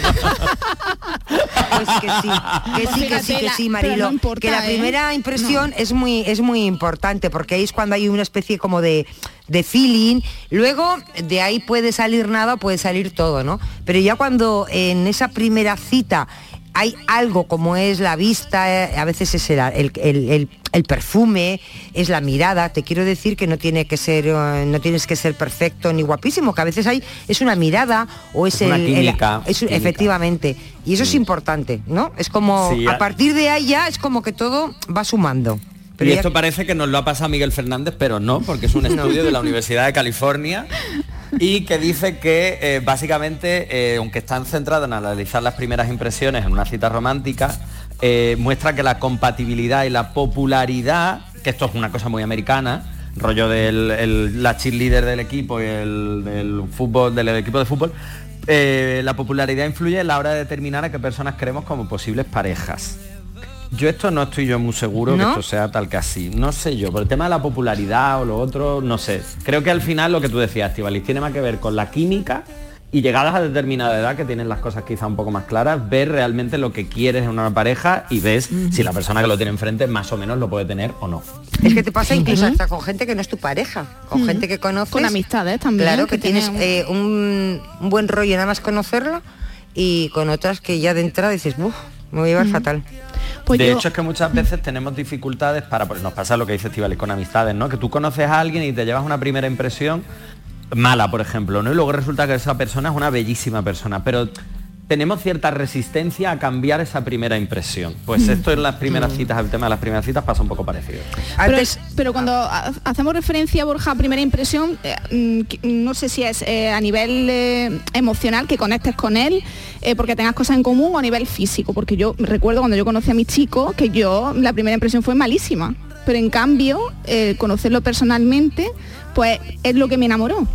pues que sí, que sí, que sí, que sí, Marilo. no importa, que la ¿eh? primera impresión es muy es muy importante porque ahí es cuando hay una especie como de de feeling, luego de ahí puede salir nada, puede salir todo, ¿no? Pero ya cuando en esa primera cita hay algo como es la vista, eh, a veces es el, el- el- perfume, es la mirada. Te quiero decir que no tiene que ser, eh, no tienes que ser perfecto ni guapísimo, que a veces hay es una mirada o es, Es el, el- química, es- química. efectivamente. Y eso es importante, ¿no? Es como Sí, a partir de ahí ya es como que todo va sumando. Pero y esto parece que nos lo ha pasado Miguel Fernández, pero no, porque es un [LAUGHS] estudio de la Universidad de California [LAUGHS] y que dice que eh, básicamente, eh, aunque están centrados en analizar las primeras impresiones en una cita romántica, eh, muestra que la compatibilidad y la popularidad, que esto es una cosa muy americana, rollo del el- la cheerleader del equipo y el fútbol, del equipo de fútbol, la popularidad influye en la hora de determinar a qué personas queremos como posibles parejas. Yo esto no estoy yo muy seguro ¿No? que esto sea tal que así. No sé yo, por el tema de la popularidad o lo otro, no sé. Creo que al final lo que tú decías, Estivalis, tiene más que ver con la química y llegadas a determinada edad que tienen las cosas quizá un poco más claras, ver realmente lo que quieres en una pareja y ves si la persona que lo tiene enfrente más o menos lo puede tener o no. Es que te pasa incluso hasta con gente que no es tu pareja, con gente que conoces. Con amistades también, Claro, que, que tiene tienes un- eh, un, un buen rollo nada más conocerla y con otras que ya de entrada dices, Buf, me voy a llevar fatal. Pues de yo- hecho es que muchas veces tenemos dificultades para, pues nos pasa lo que dice Estivali con amistades, ¿no? Que tú conoces a alguien y te llevas una primera impresión mala, por ejemplo, ¿no? Y luego resulta que esa persona es una bellísima persona, pero tenemos cierta resistencia a cambiar esa primera impresión. Pues esto en las primeras citas, el tema de las primeras citas pasa un poco parecido. Pero, pero cuando ha- hacemos referencia, Borja, a primera impresión, eh, mm, no sé si es eh, a nivel eh, emocional, que conectes con él, eh, porque tengas cosas en común, o a nivel físico, porque yo recuerdo cuando yo conocí a mi chico, que yo, la primera impresión fue malísima, pero en cambio, eh, conocerlo personalmente, pues es lo que me enamoró.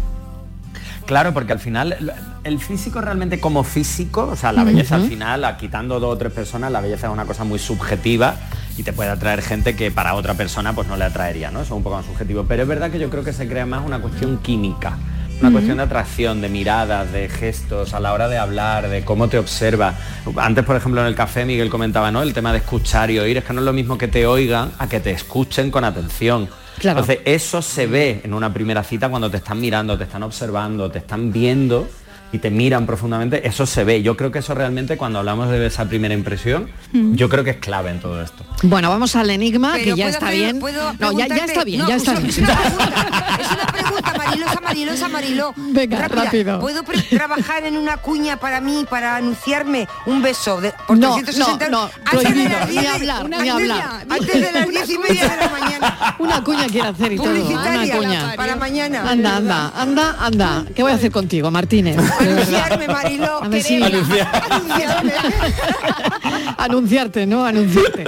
Claro, porque al final el- físico realmente como físico, o sea, la belleza al final, quitando dos o tres personas, la belleza es una cosa muy subjetiva y te puede atraer gente que para otra persona pues no le atraería, ¿no? Eso es un poco más subjetivo. Pero es verdad que yo creo que se crea más una cuestión química. Una cuestión de atracción, de miradas, de gestos, a la hora de hablar, de cómo te observa. Antes, por ejemplo, en el café Miguel comentaba, ¿no? El tema de escuchar y oír, es que no es lo mismo que te oigan a que te escuchen con atención. Claro. Entonces, eso se ve en una primera cita cuando te están mirando, te están observando, te están viendo y te miran profundamente, eso se ve. Yo creo que eso realmente cuando hablamos de esa primera impresión, Mm. yo creo que es clave en todo esto. Bueno, vamos al enigma, que Pero ya puedo está hacer- bien. puedo No, ya, ya está bien, no, ya está es bien. una pregunta, es una pregunta, Marilosa, Marilosa, Mariló. Venga, rápido. ¿Puedo trabajar en una cuña para mí, para anunciarme un beso de, por No, 360 no, no, antes de prohibido, las ni 10 de- hablar, una ni cuña, hablar. Antes de las 10 y media de la mañana. Una cuña quiere hacer y todo. Una Publicitaria cuña. para mañana. Anda, anda, anda, anda. ¿Qué voy a hacer contigo, Martínez? Anunciarme, Mariló. Si- [LAUGHS] Anunciarme. [LAUGHS] Anunciarte, ¿no? Anunciarte.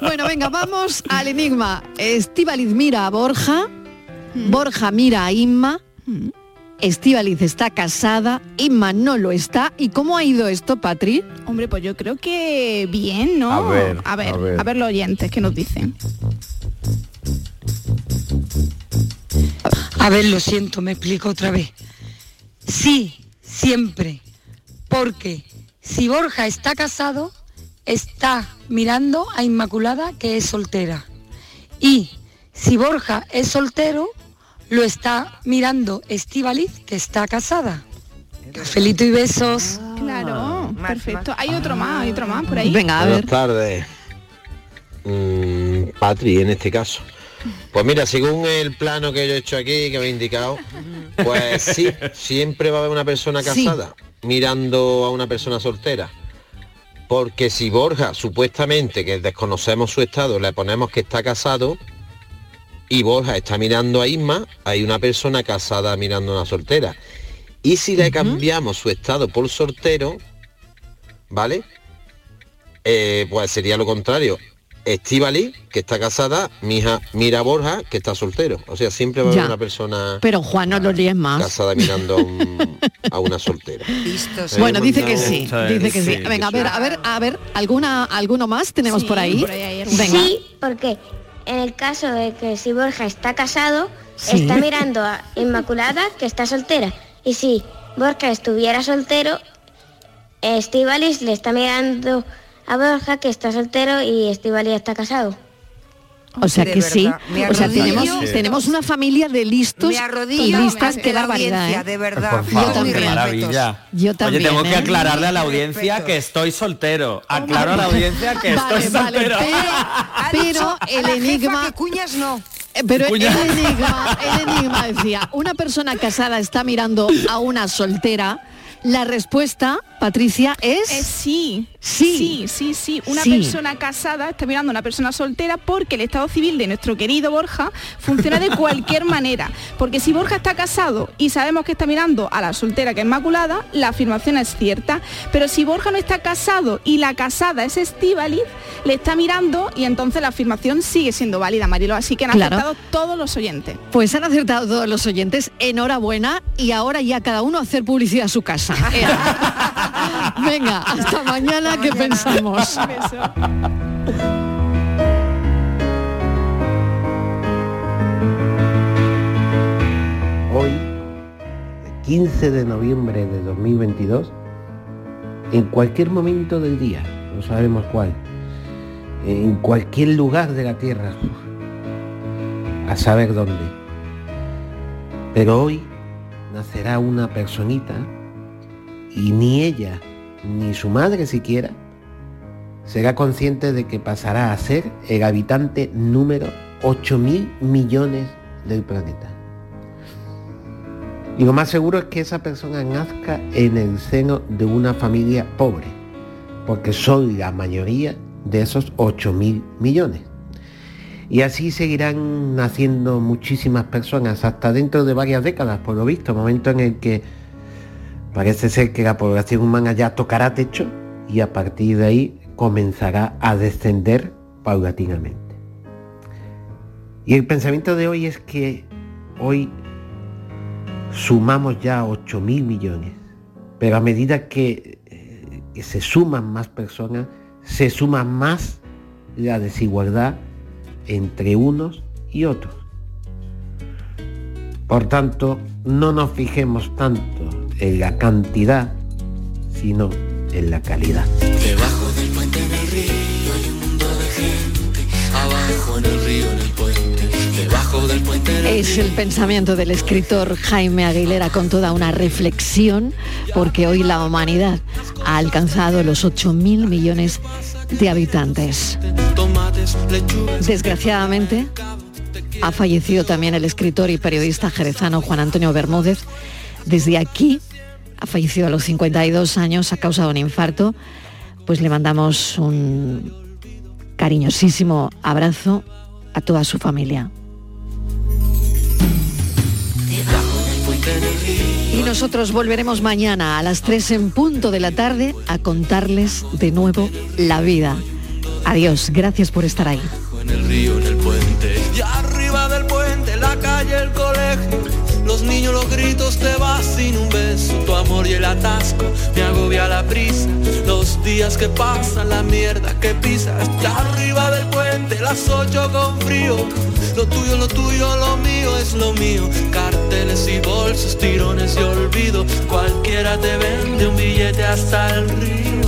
Bueno, venga, vamos al enigma. Estíbaliz mira a Borja, Borja mira a Inma, Estíbaliz está casada, Inma no lo está. ¿Y cómo ha ido esto, Patri? Hombre, pues yo creo que bien, ¿no? A ver, a ver, a ver. a ver los oyentes que nos dicen. A ver, lo siento, me explico otra vez. Sí, siempre. Porque si Borja está casado, está mirando a Inmaculada, que es soltera. Y si Borja es soltero, lo está mirando Estivaliz, que está casada. Cafelito y besos. Claro, perfecto. Hay otro más, hay otro más por ahí. Buenas tardes. Mm, Patri, en este caso. Pues mira, según el plano que yo he hecho aquí, que me he indicado, pues sí, siempre va a haber una persona Sí. casada mirando a una persona soltera. Porque si Borja, supuestamente, que desconocemos su estado, le ponemos que está casado y Borja está mirando a Isma, hay una persona casada mirando a una soltera. Y si le cambiamos su estado por soltero, ¿vale? Eh, pues sería lo contrario. Estivali, que está casada, mi hija mira Borja, que está soltero. O sea, siempre va a haber una persona Pero Juan, no lo líes más. casada mirando a, un- a una soltera. [LAUGHS] Bueno, dice que sí, dice que sí. sí, Venga, a ver, a ver, a ver, ¿alguna, ¿alguno más tenemos por ahí? Venga. Sí, porque en el caso de que si Borja está casado, Sí. está mirando a Inmaculada, que está soltera. Y si Borja estuviera soltero, Estivalis le está mirando a Borja, que está soltero, y Estivalis está casado. O sea que sí. O sea, tenemos, Sí. tenemos una familia de listos y listas. barbaridad, audiencia, ¿eh? de verdad. Yo también. qué maravilla. Yo también, Oye, tengo que ¿eh? aclararle a la audiencia que estoy soltero. Aclaro a la audiencia que Vale, estoy vale, soltero. pero, pero el enigma... cuñas no. Eh, Pero el enigma, el enigma decía, una persona casada está mirando a una soltera. La respuesta, Patricia, es... Eh, sí, Sí. sí, sí, sí. Una Sí. persona casada está mirando a una persona soltera porque el estado civil de nuestro querido Borja funciona de cualquier manera. Porque si Borja está casado y sabemos que está mirando a la soltera que es Inmaculada, la afirmación es cierta. Pero si Borja no está casado y la casada es Estíbaliz, le está mirando y entonces la afirmación sigue siendo válida, Marilo. Así que han Claro. aceptado todos los oyentes. Pues han acertado todos los oyentes, enhorabuena y ahora ya cada uno a hacer publicidad a su casa. [LAUGHS] Venga, hasta mañana que pensamos. Hoy, 15 de noviembre de 2022, en cualquier momento del día, no sabemos cuál, en cualquier lugar de la Tierra, a saber dónde. Pero hoy nacerá una personita y ni ella, ni su madre siquiera, será consciente de que pasará a ser el habitante número 8 mil millones del planeta. Y lo más seguro es que esa persona nazca en el seno de una familia pobre, porque son la mayoría de esos 8 mil millones. Y así seguirán naciendo muchísimas personas hasta dentro de varias décadas, por lo visto, momento en el que parece ser que la población humana ya tocará techo y a partir de ahí comenzará a descender paulatinamente. Y el pensamiento de hoy es que hoy sumamos ya 8 mil millones, pero a medida que, eh, que se suman más personas, se suma más la desigualdad entre unos y otros. Por tanto, no nos fijemos tanto en la cantidad, sino en la calidad. Debajo del puente en el río hay un mundo de gente. Abajo en el río, en el puente. Debajo del puente en el Es el pensamiento del escritor Jaime Aguilera con toda una reflexión, porque hoy la humanidad ha alcanzado los 8.000 millones de habitantes. Desgraciadamente, ha fallecido también el escritor y periodista jerezano Juan Antonio Bermúdez. Desde aquí, ha fallecido a los 52 años a causa de un infarto. Pues le mandamos un cariñosísimo abrazo a toda su familia. Y nosotros volveremos mañana a las 3 en punto de la tarde a contarles de nuevo la vida. Adiós, gracias por estar ahí. en el río, en el puente. Y arriba del puente, la calle, el. Los niños, los gritos, te vas sin un beso. Tu amor y el atasco, me agobia la prisa. Los días que pasan, la mierda que pisas. Y arriba del puente, las ocho con frío. Lo tuyo, lo tuyo, lo mío es lo mío. Carteles y bolsos, tirones y olvido. Cualquiera te vende un billete hasta el río.